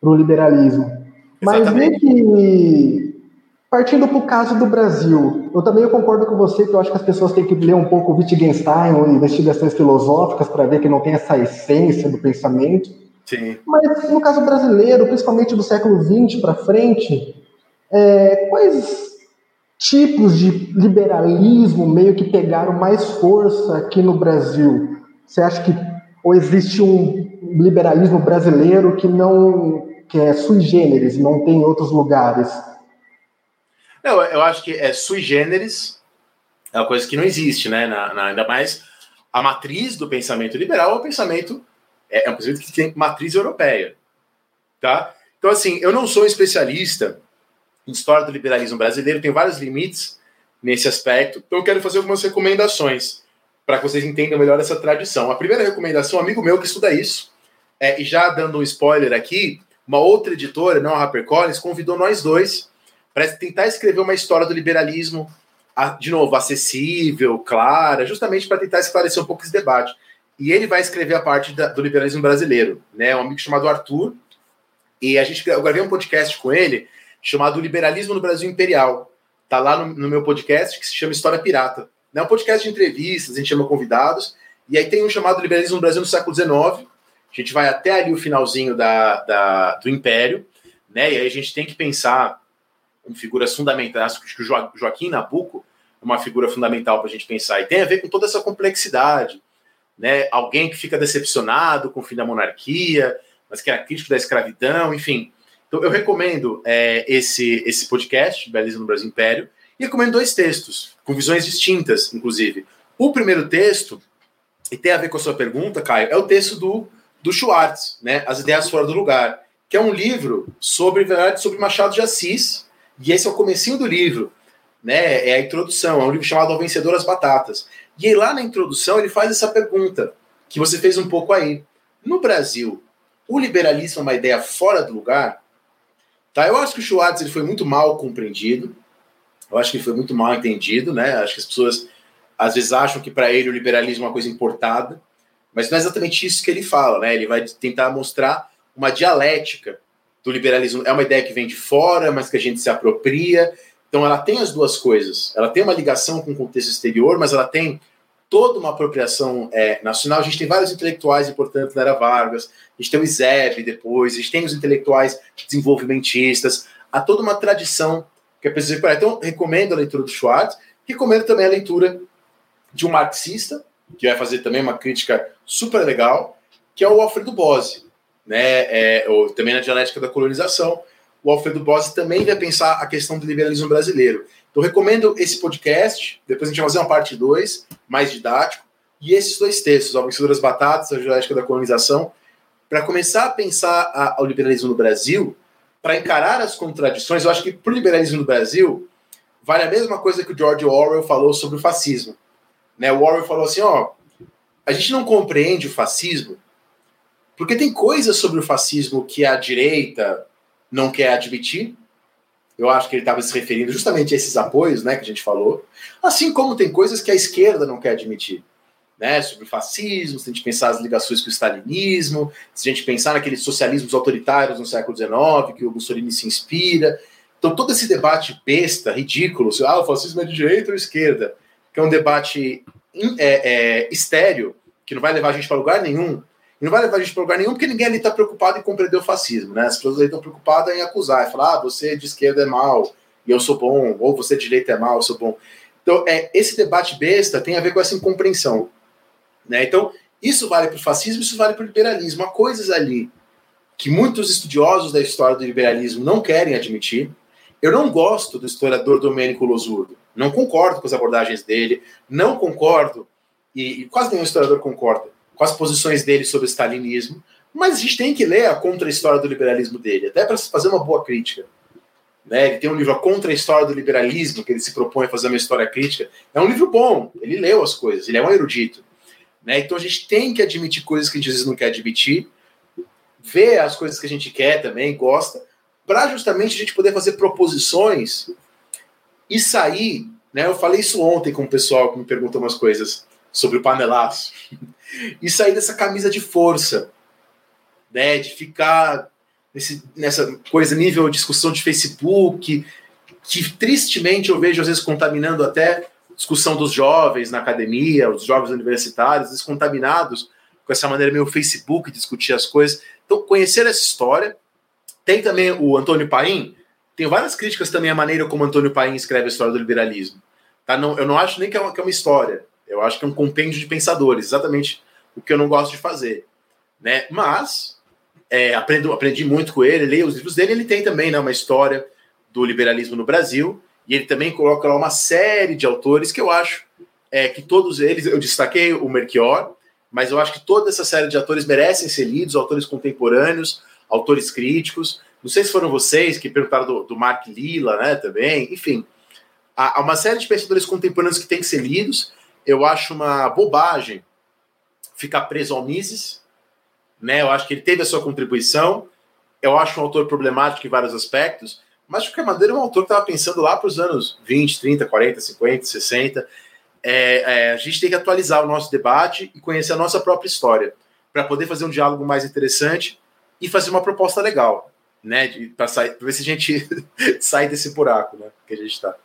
para o liberalismo. Mas meio que partindo para o caso do Brasil, eu também concordo com você que eu acho que as pessoas têm que ler um pouco Wittgenstein ou investigações filosóficas para ver que não tem essa essência do pensamento. Sim. Mas no caso brasileiro, principalmente do século XX para frente, é, quais tipos de liberalismo meio que pegaram mais força aqui no Brasil? Você acha que ou existe um liberalismo brasileiro que não que é sui generis, não tem em outros lugares? Não, eu acho que é sui generis é uma coisa que não existe, né? Na, na, ainda mais a matriz do pensamento liberal é o pensamento é, é um pensamento que tem matriz europeia, tá? Então assim, eu não sou especialista em história do liberalismo brasileiro, tenho vários limites nesse aspecto, então eu quero fazer algumas recomendações para que vocês entendam melhor essa tradição. A primeira recomendação, um amigo meu que estuda isso, é, e já dando um spoiler aqui, uma outra editora, não a HarperCollins, convidou nós dois para tentar escrever uma história do liberalismo, de novo, acessível, clara, justamente para tentar esclarecer um pouco esse debate. E ele vai escrever a parte da, do liberalismo brasileiro, né? Um amigo chamado Arthur, e a gente eu gravei um podcast com ele chamado Liberalismo no Brasil Imperial. Tá lá no, no meu podcast que se chama História Pirata. É um podcast de entrevistas, a gente chama convidados, e aí tem um chamado Liberalismo no Brasil no século XIX. A gente vai até ali o finalzinho da, da do Império, né? E aí a gente tem que pensar em figuras fundamentais. Acho que o Joaquim Nabuco é uma figura fundamental para a gente pensar, e tem a ver com toda essa complexidade. Né? Alguém que fica decepcionado com o fim da monarquia, mas que era crítico da escravidão, enfim. Então eu recomendo é, esse, esse podcast, Liberalismo no Brasil Império, e recomendo dois textos, com visões distintas, inclusive. O primeiro texto, e tem a ver com a sua pergunta, Caio, é o texto do, do Schwartz, né? As Ideias Fora do Lugar, que é um livro sobre, verdade, sobre Machado de Assis, e esse é o comecinho do livro, né? É a introdução, é um livro chamado Ao Vencedor as Batatas. E aí, lá na introdução, ele faz essa pergunta, que você fez um pouco aí. No Brasil, o liberalismo é uma ideia fora do lugar? Tá? Eu acho que o Schwartz ele foi muito mal compreendido, eu acho que foi muito mal entendido, né? Acho que as pessoas às vezes acham que para ele o liberalismo é uma coisa importada, mas não é exatamente isso que ele fala, né? Ele vai tentar mostrar uma dialética do liberalismo. É uma ideia que vem de fora, mas que a gente se apropria. Então ela tem as duas coisas. Ela tem uma ligação com o contexto exterior, mas ela tem toda uma apropriação é, nacional. A gente tem vários intelectuais importantes na era Vargas, a gente tem o ISEB depois, a gente tem os intelectuais desenvolvimentistas. Há toda uma tradição que é preciso recuperar. Então, recomendo a leitura do Schwartz, recomendo também a leitura de um marxista, que vai fazer também uma crítica super legal, que é o Alfredo Bose, né? É, também na dialética da colonização. O Alfredo Bose também vai pensar a questão do liberalismo brasileiro. Então, recomendo esse podcast. Depois a gente vai fazer uma parte 2, mais didático. E esses dois textos, A Vencedor das Batatas, A Dialética da Colonização, para começar a pensar a, o liberalismo no Brasil, para encarar as contradições. Eu acho que para o liberalismo no Brasil, vale a mesma coisa que o George Orwell falou sobre o fascismo. Né? O Orwell falou assim: ó, a gente não compreende o fascismo porque tem coisas sobre o fascismo que a direita não quer admitir. Eu acho que ele estava se referindo justamente a esses apoios né, que a gente falou. Assim como tem coisas que a esquerda não quer admitir. Né, sobre o fascismo, se a gente pensar as ligações com o stalinismo, se a gente pensar naqueles socialismos autoritários no século XIX, que o Mussolini se inspira. Então, todo esse debate besta, ridículo, se ah, o fascismo é de direita ou esquerda, que é um debate é, é, estéreo, que não vai levar a gente para lugar nenhum, não vai levar a gente para lugar nenhum, porque ninguém ali está preocupado em compreender o fascismo, né? As pessoas ali estão preocupadas em acusar, em falar, ah, você de esquerda é mal, e eu sou bom, ou você de direita é mal, eu sou bom. Então, é, esse debate besta tem a ver com essa incompreensão. Né? Então, isso vale para o fascismo, isso vale para o liberalismo. Há coisas ali que muitos estudiosos da história do liberalismo não querem admitir. Eu não gosto do historiador Domênico Losurdo. Não concordo com as abordagens dele, não concordo, e, e quase nenhum historiador concorda com as posições dele sobre o stalinismo, mas a gente tem que ler a contra-história do liberalismo dele, até para fazer uma boa crítica. Né? Ele tem um livro A Contra-História do Liberalismo, que ele se propõe a fazer uma história crítica. É um livro bom, ele leu as coisas, ele é um erudito. Né? Então a gente tem que admitir coisas que a gente às vezes não quer admitir, ver as coisas que a gente quer também, gosta, para justamente a gente poder fazer proposições e sair. Né? Eu falei isso ontem com o pessoal que me perguntou umas coisas sobre o panelaço. E sair dessa camisa de força, né, de ficar nesse, nessa coisa nível discussão de Facebook, que tristemente eu vejo às vezes contaminando até discussão dos jovens na academia, os jovens universitários, descontaminados com essa maneira meio Facebook discutir as coisas. Então, conhecer essa história. Tem também o Antônio Paim, tem várias críticas também à maneira como Antônio Paim escreve a história do liberalismo. Tá? Não, eu não acho nem que é, uma, que é uma história. Eu acho que é um compêndio de pensadores, exatamente o que eu não gosto de fazer. Né? Mas é, aprendo, aprendi muito com ele, leio os livros dele, ele tem também né, uma história do liberalismo no Brasil, e ele também coloca lá uma série de autores que eu acho é, que todos eles, eu destaquei o Melchior, mas eu acho que toda essa série de autores merecem ser lidos, autores contemporâneos, autores críticos. Não sei se foram vocês que perguntaram do, do Mark Lilla, né, também. Enfim, há uma série de pensadores contemporâneos que têm que ser lidos, eu acho uma bobagem ficar preso ao Mises, né? Eu acho que ele teve a sua contribuição. Eu acho um autor problemático em vários aspectos, mas de qualquer maneira é um autor que estava pensando lá para os anos 20, 30, 40, 50, 60. É, é, a gente tem que atualizar o nosso debate e conhecer a nossa própria história para poder fazer um diálogo mais interessante e fazer uma proposta legal, né? Para ver se a gente sai desse buraco, né? Que a gente está.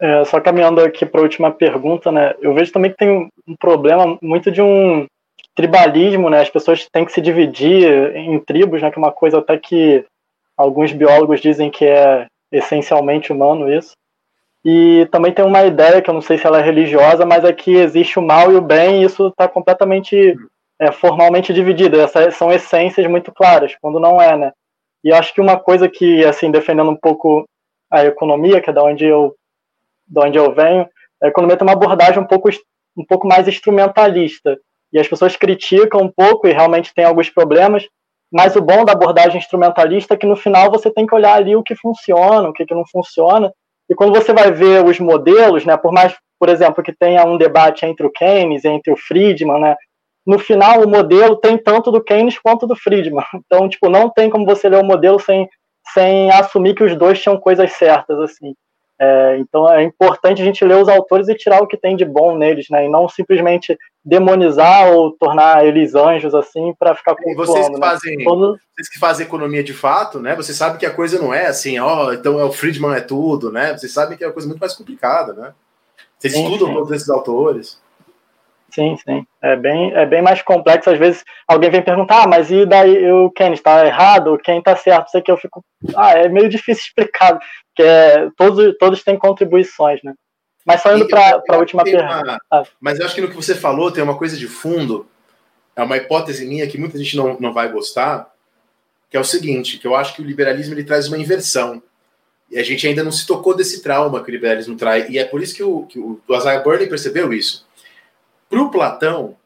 É, só caminhando aqui para a última pergunta, né? Eu vejo também que tem um problema muito de um tribalismo, né? As pessoas têm que se dividir em tribos, né? Que é uma coisa até que alguns biólogos dizem que é essencialmente humano isso. E também tem uma ideia que eu não sei se ela é religiosa, mas é que existe o mal e o bem, e isso está completamente é, formalmente dividido. Essas são essências muito claras, quando não é, né? E acho que uma coisa que, assim, defendendo um pouco a economia, que é da onde eu de onde eu venho, a economia tem uma abordagem um pouco, um pouco mais instrumentalista. E as pessoas criticam um pouco e realmente tem alguns problemas, mas o bom da abordagem instrumentalista é que no final você tem que olhar ali o que funciona, o que, que não funciona. E quando você vai ver os modelos, né, por mais, por exemplo, que tenha um debate entre o Keynes, entre o Friedman, né, no final o modelo tem tanto do Keynes quanto do Friedman. Então, tipo, não tem como você ler o modelo sem, sem assumir que os dois tinham coisas certas, assim. É, então é importante a gente ler os autores e tirar o que tem de bom neles, né? E não simplesmente demonizar ou tornar eles anjos assim para ficar com vocês que né? fazem, né? vocês que fazem economia de fato, né? Você sabe que a coisa não é assim, ó, então é o Friedman é tudo, né? Vocês sabem que é uma coisa muito mais complicada, né? Vocês sim, estudam sim. todos esses autores. Sim, sim. É bem, é bem mais complexo. Às vezes alguém vem perguntar, ah, mas e daí o quem está errado, quem está certo? Sei que eu fico. Ah, é meio difícil explicar, porque é, todos, todos têm contribuições, né? Mas só indo para a última pergunta. Ah. Mas eu acho que no que você falou tem uma coisa de fundo, é uma hipótese minha que muita gente não, não vai gostar, que é o seguinte, que eu acho que o liberalismo ele traz uma inversão. E a gente ainda não se tocou desse trauma que o liberalismo traz. E é por isso que o, que o, o Isaiah Burney percebeu isso. Para o Platão,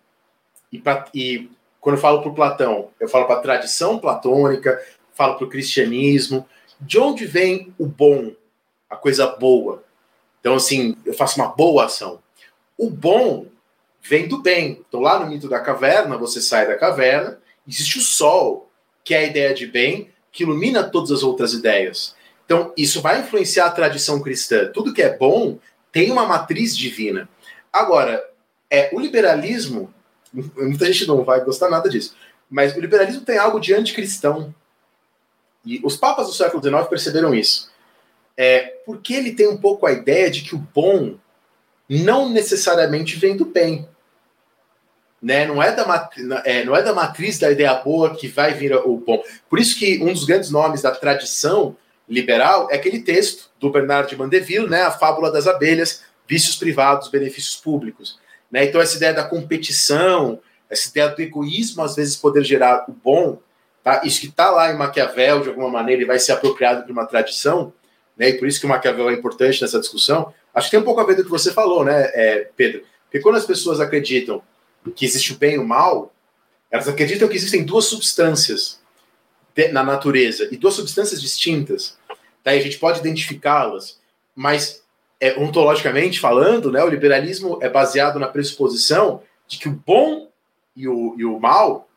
e, pra, e quando eu falo para o Platão, eu falo para a tradição platônica, falo para o cristianismo, de onde vem o bom, a coisa boa? Então, assim, eu faço uma boa ação. O bom vem do bem. Então, lá no mito da caverna, você sai da caverna, existe o sol, que é a ideia de bem, que ilumina todas as outras ideias. Então, isso vai influenciar a tradição cristã. Tudo que é bom tem uma matriz divina. Agora, é o liberalismo, muita gente não vai gostar nada disso, mas o liberalismo tem algo de anticristão. E os papas do século XIX perceberam isso. É, porque ele tem um pouco a ideia de que o bom não necessariamente vem do bem. Né? Não, é da, é, não é da matriz da ideia boa que vai vir o bom. Por isso que um dos grandes nomes da tradição liberal é aquele texto do Bernard de Mandeville, né, a fábula das abelhas, vícios privados, benefícios públicos. Né? Então, essa ideia da competição, essa ideia do egoísmo, às vezes, poder gerar o bom, tá? isso que está lá em Maquiavel, de alguma maneira, e vai ser apropriado de uma tradição, né? e por isso que o Maquiavel é importante nessa discussão. Acho que tem um pouco a ver com o que você falou, né, é, Pedro? Porque quando as pessoas acreditam que existe o bem e o mal, elas acreditam que existem duas substâncias na natureza e duas substâncias distintas. Tá? a gente pode identificá-las, mas é, ontologicamente falando, né, o liberalismo é baseado na pressuposição de que o bom e o, e o mal,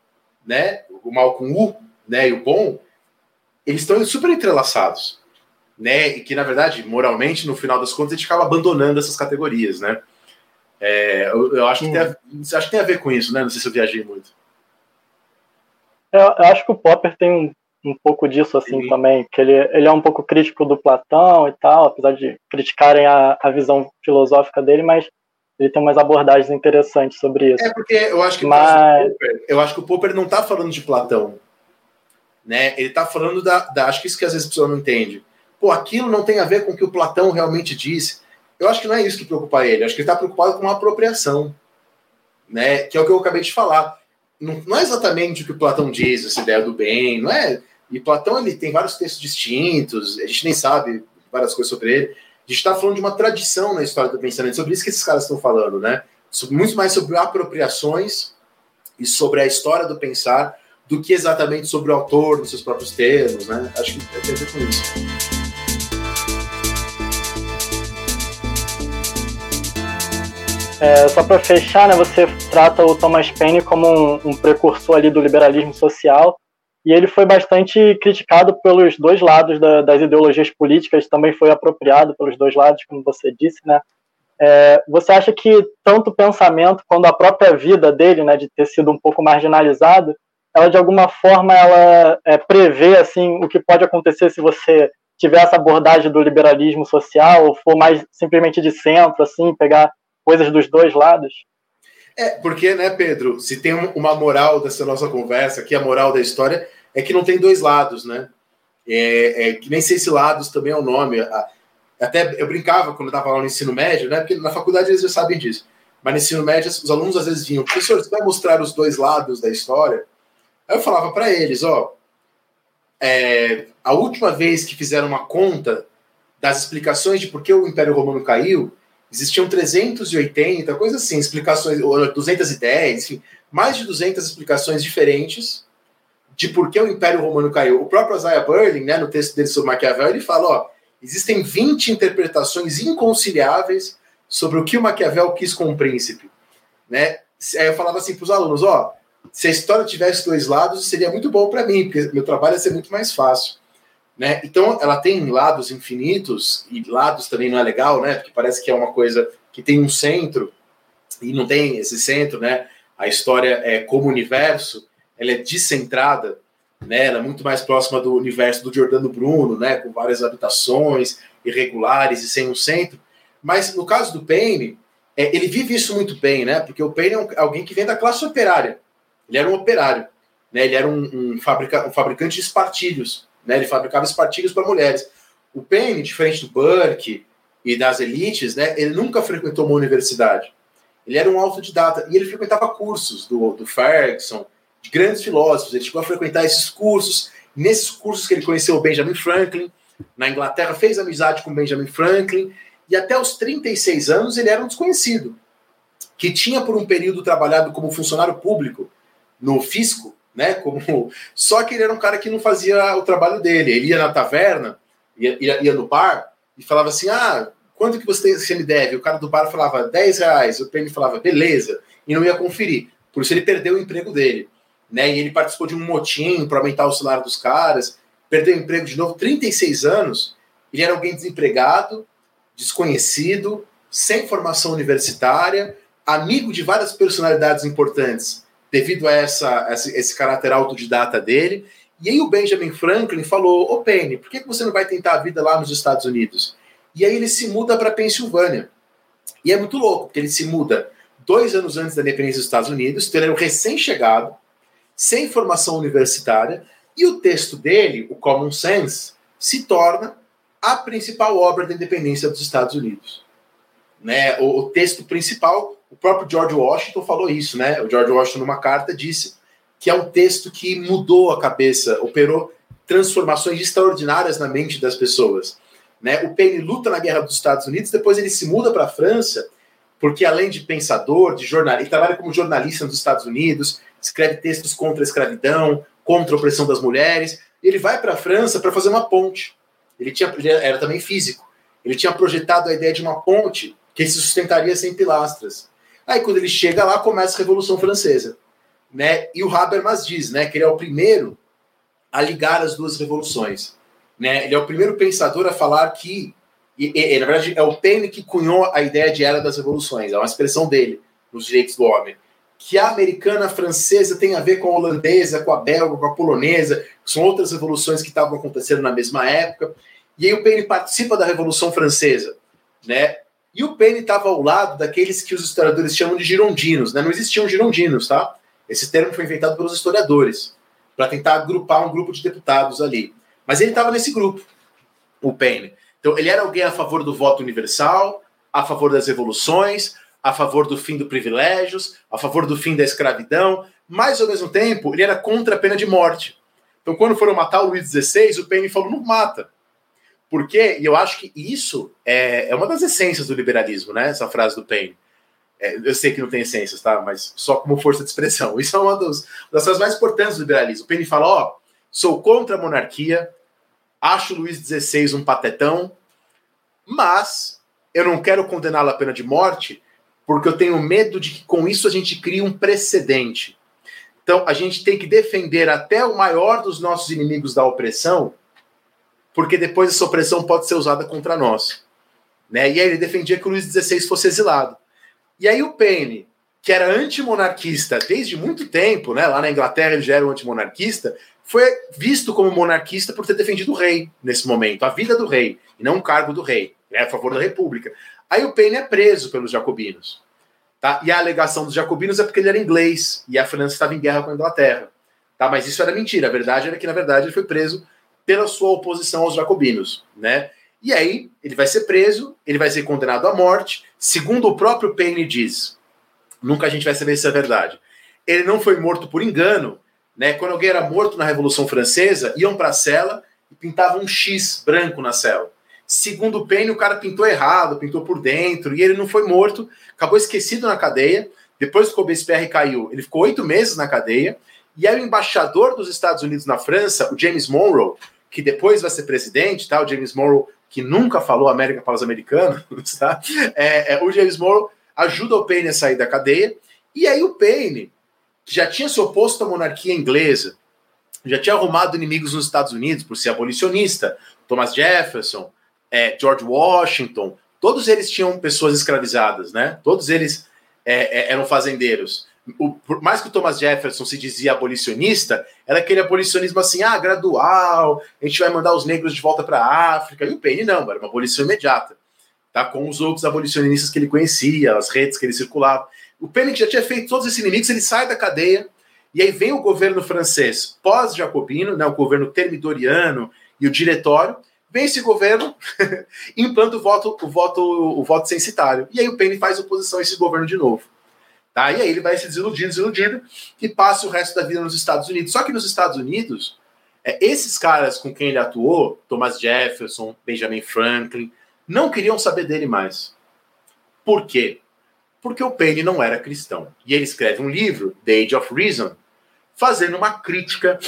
né, o mal com U, né, e o bom, eles estão super entrelaçados, né, e que na verdade, moralmente, no final das contas, a gente acaba abandonando essas categorias, né. É, eu, eu, acho que tem a, acho que tem a ver com isso, né? Não sei se eu viajei muito. Eu, eu acho que o Popper tem um um pouco disso assim Sim. também, que ele, ele é um pouco crítico do Platão e tal, apesar de criticarem a, a visão filosófica dele, mas ele tem umas abordagens interessantes sobre isso. É porque eu acho que mas... Popper, eu acho que o Popper não está falando de Platão, né? Ele está falando da, da, acho que isso que às vezes a pessoa não entende. Pô, aquilo não tem a ver com o que o Platão realmente disse. Eu acho que não é isso que preocupa ele. Eu acho que ele está preocupado com a apropriação, né? Que é o que eu acabei de falar. Não, não é exatamente o que o Platão diz, essa ideia do bem, não é e Platão ele tem vários textos distintos, a gente nem sabe várias coisas sobre ele. A gente está falando de uma tradição na história do pensamento, sobre isso que esses caras estão falando, né? Muito mais sobre apropriações e sobre a história do pensar do que exatamente sobre o autor, nos seus próprios termos, né? Acho que tem a ver com isso. É, só para fechar, né, você trata o Thomas Paine como um, um precursor ali do liberalismo social, e ele foi bastante criticado pelos dois lados da, das ideologias políticas, também foi apropriado pelos dois lados, como você disse, né? É, você acha que tanto o pensamento quanto a própria vida dele, né, de ter sido um pouco marginalizado, ela de alguma forma ela é, prevê assim o que pode acontecer se você tiver essa abordagem do liberalismo social ou for mais simplesmente de centro, assim, pegar coisas dos dois lados? É, porque, né, Pedro, se tem uma moral dessa nossa conversa, aqui a moral da história é que não tem dois lados, né? É, é, que nem sei se lados também é o nome. Até eu brincava quando eu estava lá no ensino médio, né? Porque na faculdade eles já sabem disso. Mas no ensino médio, os alunos às vezes vinham, professor, você vai mostrar os dois lados da história? Aí eu falava para eles, ó, é, a última vez que fizeram uma conta das explicações de por que o Império Romano caiu, Existiam 380, coisa assim, explicações, 210, enfim, mais de 200 explicações diferentes de por que o Império Romano caiu. O próprio Isaiah Berlin, né, no texto dele sobre Maquiavel, ele fala, ó, existem 20 interpretações inconciliáveis sobre o que o Maquiavel quis com o príncipe, né? Aí eu falava assim para os alunos, ó, se a história tivesse dois lados, seria muito bom para mim, porque meu trabalho ia ser muito mais fácil. Né? Então, ela tem lados infinitos, e lados também não é legal, né? Porque parece que é uma coisa que tem um centro, e não tem esse centro, né? A história é como universo, ela é descentrada, né? Ela é muito mais próxima do universo do Giordano Bruno, né? Com várias habitações irregulares e sem um centro. Mas no caso do Paine, é, ele vive isso muito bem, né? Porque o Payne é um, alguém que vem da classe operária. Ele era um operário, né? Ele era um, um, fabrica, um fabricante de espartilhos, né? Ele fabricava espartilhos para mulheres. O Payne, diferente do Burke e das elites, né? Ele nunca frequentou uma universidade. Ele era um autodidata e ele frequentava cursos do, do Ferguson, de grandes filósofos. Ele chegou a frequentar esses cursos. Nesses cursos que ele conheceu o Benjamin Franklin, na Inglaterra, fez amizade com Benjamin Franklin, e até os 36 anos ele era um desconhecido, que tinha por um período trabalhado como funcionário público no fisco, né? Como só que ele era um cara que não fazia o trabalho dele. Ele ia na taverna, ia, ia, ia no bar e falava assim: ah, quanto que você, você me deve? O cara do bar falava 10 reais, o Penny falava beleza, e não ia conferir. Por isso ele perdeu o emprego dele. Né? E ele participou de um motim para aumentar o salário dos caras, perdeu o emprego de novo, 36 anos. Ele era alguém desempregado, desconhecido, sem formação universitária, amigo de várias personalidades importantes, devido a essa, esse, esse caráter autodidata dele. E aí o Benjamin Franklin falou: Ô Penny, por que você não vai tentar a vida lá nos Estados Unidos? E aí ele se muda para Pensilvânia. E é muito louco, porque ele se muda dois anos antes da independência dos Estados Unidos, então ele é um recém-chegado, sem formação universitária, e o texto dele, o Common Sense, se torna a principal obra da independência dos Estados Unidos. Né? O, o, texto principal, o próprio George Washington falou isso, né? O George Washington, numa carta, disse que é um texto que mudou a cabeça, operou transformações extraordinárias na mente das pessoas. Né? O Penny luta na guerra dos Estados Unidos, depois ele se muda para a França, porque além de pensador, de jornalista, ele trabalha como jornalista nos Estados Unidos, escreve textos contra a escravidão, contra a opressão das mulheres. Ele vai para a França para fazer uma ponte. Ele, tinha, ele era também físico. Ele tinha projetado a ideia de uma ponte que se sustentaria sem pilastras. Aí, quando ele chega lá, começa a Revolução Francesa. Né? E o Habermas diz né, que ele é o primeiro a ligar as duas revoluções. Né? Ele é o primeiro pensador a falar que, e, e, na verdade, é o Taine que cunhou a ideia de era das revoluções, é uma expressão dele nos direitos do homem. Que a americana, a francesa tem a ver com a holandesa, com a belga, com a polonesa, são outras revoluções que estavam acontecendo na mesma época. E aí o Paine participa da Revolução Francesa, né? E o Paine estava ao lado daqueles que os historiadores chamam de girondinos, né? Não existiam girondinos, tá? Esse termo foi inventado pelos historiadores para tentar agrupar um grupo de deputados ali. Mas ele estava nesse grupo, o Paine. Então, ele era alguém a favor do voto universal, a favor das revoluções, a favor do fim dos privilégios, a favor do fim da escravidão, mas, ao mesmo tempo, ele era contra a pena de morte. Então, quando foram matar o Luís XVI, o Paine falou: não mata. Porque, e eu acho que isso é, é uma das essências do liberalismo, né? Essa frase do Paine. É, eu sei que não tem essências, tá? Mas só como força de expressão. Isso é uma das, das coisas mais importantes do liberalismo. O Paine fala: ó, sou contra a monarquia, acho Luís XVI um patetão, mas eu não quero condená-lo à pena de morte porque eu tenho medo de que com isso a gente crie um precedente. Então a gente tem que defender até o maior dos nossos inimigos da opressão, porque depois essa opressão pode ser usada contra nós. Né? E aí ele defendia que o Luís XVI fosse exilado. E aí o Paine, que era antimonarquista desde muito tempo, né? lá na Inglaterra ele já era um antimonarquista, foi visto como monarquista por ter defendido o rei nesse momento, a vida do rei, e não o cargo do rei, é a favor da república. Aí o Paine é preso pelos jacobinos. Tá? E a alegação dos jacobinos é porque ele era inglês e a França estava em guerra com a Inglaterra. Tá? Mas isso era mentira. A verdade era que, na verdade, ele foi preso pela sua oposição aos jacobinos. Né? E aí ele vai ser preso, ele vai ser condenado à morte. Segundo o próprio Paine diz, nunca a gente vai saber se é verdade. Ele não foi morto por engano, né? Quando alguém era morto na Revolução Francesa, iam para a cela e pintavam um X branco na cela. Segundo o Penny, o cara pintou errado, pintou por dentro, e ele não foi morto, acabou esquecido na cadeia. Depois que o Robespierre caiu, ele ficou oito meses na cadeia. E aí o embaixador dos Estados Unidos na França, o James Monroe, que depois vai ser presidente, tá? O James Monroe, que nunca falou América para os americanos, tá? É, é, o James Monroe ajuda o Payne a sair da cadeia. E aí o Payne, que já tinha se oposto à monarquia inglesa, já tinha arrumado inimigos nos Estados Unidos por ser abolicionista, Thomas Jefferson, é, George Washington, todos eles tinham pessoas escravizadas, né? Todos eles é, é, eram fazendeiros. O, por mais que o Thomas Jefferson se dizia abolicionista, era aquele abolicionismo assim, ah, gradual, a gente vai mandar os negros de volta para a África. E o Penny não, era uma abolição imediata. tá? com os outros abolicionistas que ele conhecia, as redes que ele circulava. O Penny, que já tinha feito todos esses inimigos, ele sai da cadeia, e aí vem o governo francês pós-jacobino, né, o governo termidoriano e o diretório, vem esse governo, implanta o voto, o voto, o voto censitário. E aí o Penny faz oposição a esse governo de novo. Tá? E aí ele vai se desiludindo, desiludindo, e passa o resto da vida nos Estados Unidos. Só que nos Estados Unidos, é, esses caras com quem ele atuou, Thomas Jefferson, Benjamin Franklin, não queriam saber dele mais. Por quê? Porque o Penny não era cristão. E ele escreve um livro, The Age of Reason, fazendo uma crítica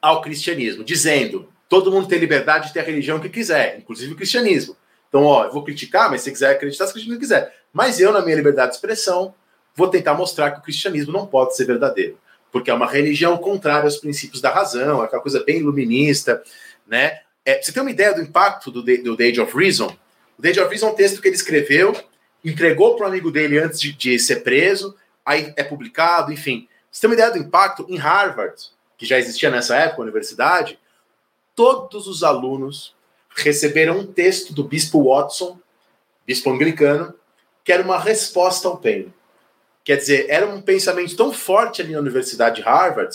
ao cristianismo, dizendo: todo mundo tem liberdade de ter a religião que quiser, inclusive o cristianismo. Então, ó, eu vou criticar, mas se quiser acreditar, se o quiser. Mas eu, na minha liberdade de expressão, vou tentar mostrar que o cristianismo não pode ser verdadeiro, porque é uma religião contrária aos princípios da razão, aquela coisa bem iluminista, né? É, você tem uma ideia do impacto do, do The Age of Reason? O The Age of Reason é um texto que ele escreveu, entregou para um amigo dele antes de, de, ser preso, aí é publicado, enfim. Você tem uma ideia do impacto? Em Harvard, que já existia nessa época, a universidade, todos os alunos receberam um texto do bispo Watson, bispo anglicano, que era uma resposta ao Paine. Quer dizer, era um pensamento tão forte ali na Universidade de Harvard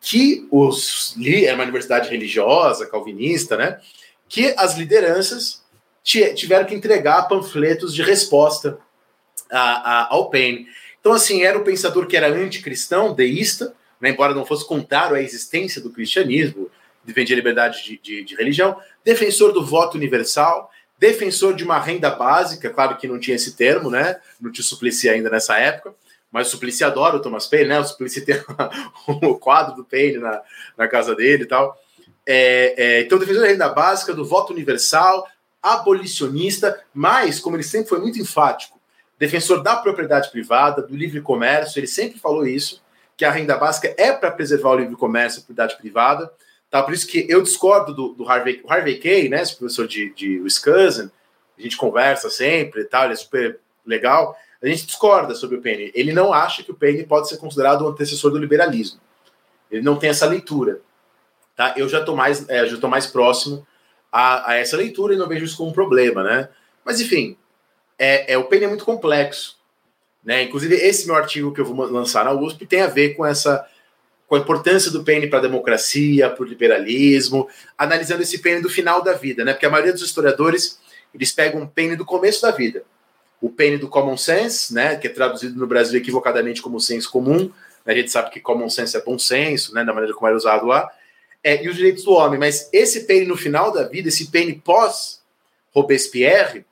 que os era uma universidade religiosa, calvinista, né? Que as lideranças tiveram que entregar panfletos de resposta a, a, ao Paine. Então, assim, era o pensador que era anticristão, deísta, né, embora não fosse contrário à existência do cristianismo, defendia liberdade de, de, de, religião, defensor do voto universal, defensor de uma renda básica, claro que não tinha esse termo, né? Não tinha Suplicy ainda nessa época, mas o adora o Thomas Paine, né? O Suplicy tem o quadro do Paine na, na casa dele e tal. É, é, então, defensor da renda básica, do voto universal, abolicionista, mas, como ele sempre foi muito enfático, defensor da propriedade privada, do livre comércio, ele sempre falou isso, que a renda básica é para preservar o livre comércio e a propriedade privada. Tá? Por isso que eu discordo do, do Harvey, Harvey Kay, né, esse professor de, de Wisconsin, a gente conversa sempre e tal, ele é super legal. A gente discorda sobre o Penny. Ele não acha que o Penny pode ser considerado o um antecessor do liberalismo. Ele não tem essa leitura. Tá? Eu já estou mais, é, já mais próximo a, a, essa leitura e não vejo isso como um problema, né? Mas enfim, é, é o Penny é muito complexo, né? Inclusive esse meu artigo que eu vou lançar na USP tem a ver com essa com a importância do Penny para a democracia, para o liberalismo, analisando esse Penny do final da vida, né? Porque a maioria dos historiadores eles pegam um Penny do começo da vida, o Penny do common sense, né? Que é traduzido no Brasil equivocadamente como senso comum. A gente sabe que common sense é bom senso, né? Da maneira como era usado lá é, e os direitos do homem. Mas esse Paine no final da vida, esse Paine pós Robespierre,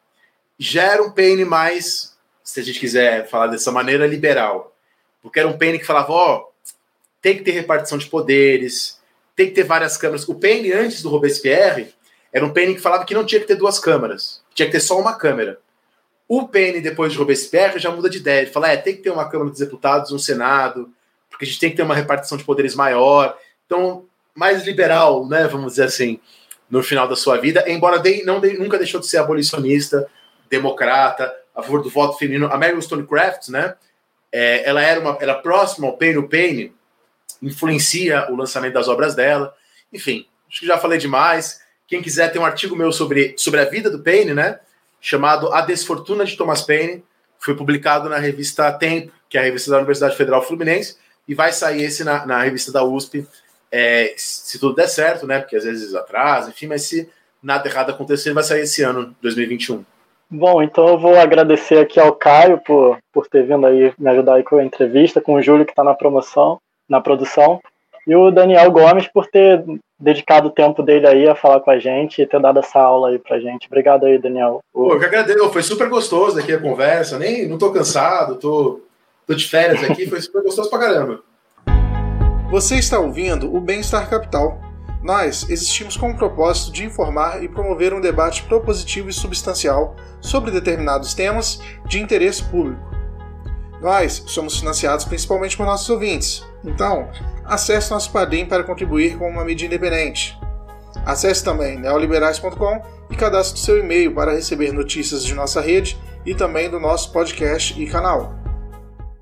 já era um Paine mais, se a gente quiser falar dessa maneira, liberal. Porque era um Paine que falava, ó, oh, tem que ter repartição de poderes, tem que ter várias câmaras. O Paine, antes do Robespierre, era um Paine que falava que não tinha que ter duas câmaras, tinha que ter só uma câmara. O Paine, depois de Robespierre, já muda de ideia. Ele fala, é, tem que ter uma Câmara dos Deputados, um Senado, porque a gente tem que ter uma repartição de poderes maior. Então, mais liberal, né, vamos dizer assim, no final da sua vida, embora de, não de, nunca deixou de ser abolicionista, democrata, a favor do voto feminino. A Mary Wollstonecraft, né, é, ela era uma, era próxima ao Paine, o Paine influencia o lançamento das obras dela. Enfim, acho que já falei demais. Quem quiser tem um artigo meu sobre, sobre a vida do Paine, né, chamado A Desfortuna de Thomas Paine, foi publicado na revista Tempo, que é a revista da Universidade Federal Fluminense, e vai sair esse na, na revista da USP é, se tudo der certo, né? Porque às vezes atrasa, enfim, mas se nada errado acontecer, vai sair esse ano, 2021. Bom, então eu vou agradecer aqui ao Caio por, por ter vindo aí me ajudar aí com a entrevista, com o Júlio que está na promoção, na produção, e o Daniel Gomes por ter dedicado o tempo dele aí a falar com a gente e ter dado essa aula aí pra gente. Obrigado aí, Daniel. Pô, eu que agradeço, foi super gostoso aqui a conversa, nem não tô cansado, tô, tô de férias aqui, foi super gostoso pra caramba. Você está ouvindo o Bem-Estar Capital. Nós existimos com o propósito de informar e promover um debate propositivo e substancial sobre determinados temas de interesse público. Nós somos financiados principalmente por nossos ouvintes, então acesse nosso Padrim para contribuir com uma mídia independente. Acesse também neoliberais.com e cadastre seu e-mail para receber notícias de nossa rede e também do nosso podcast e canal.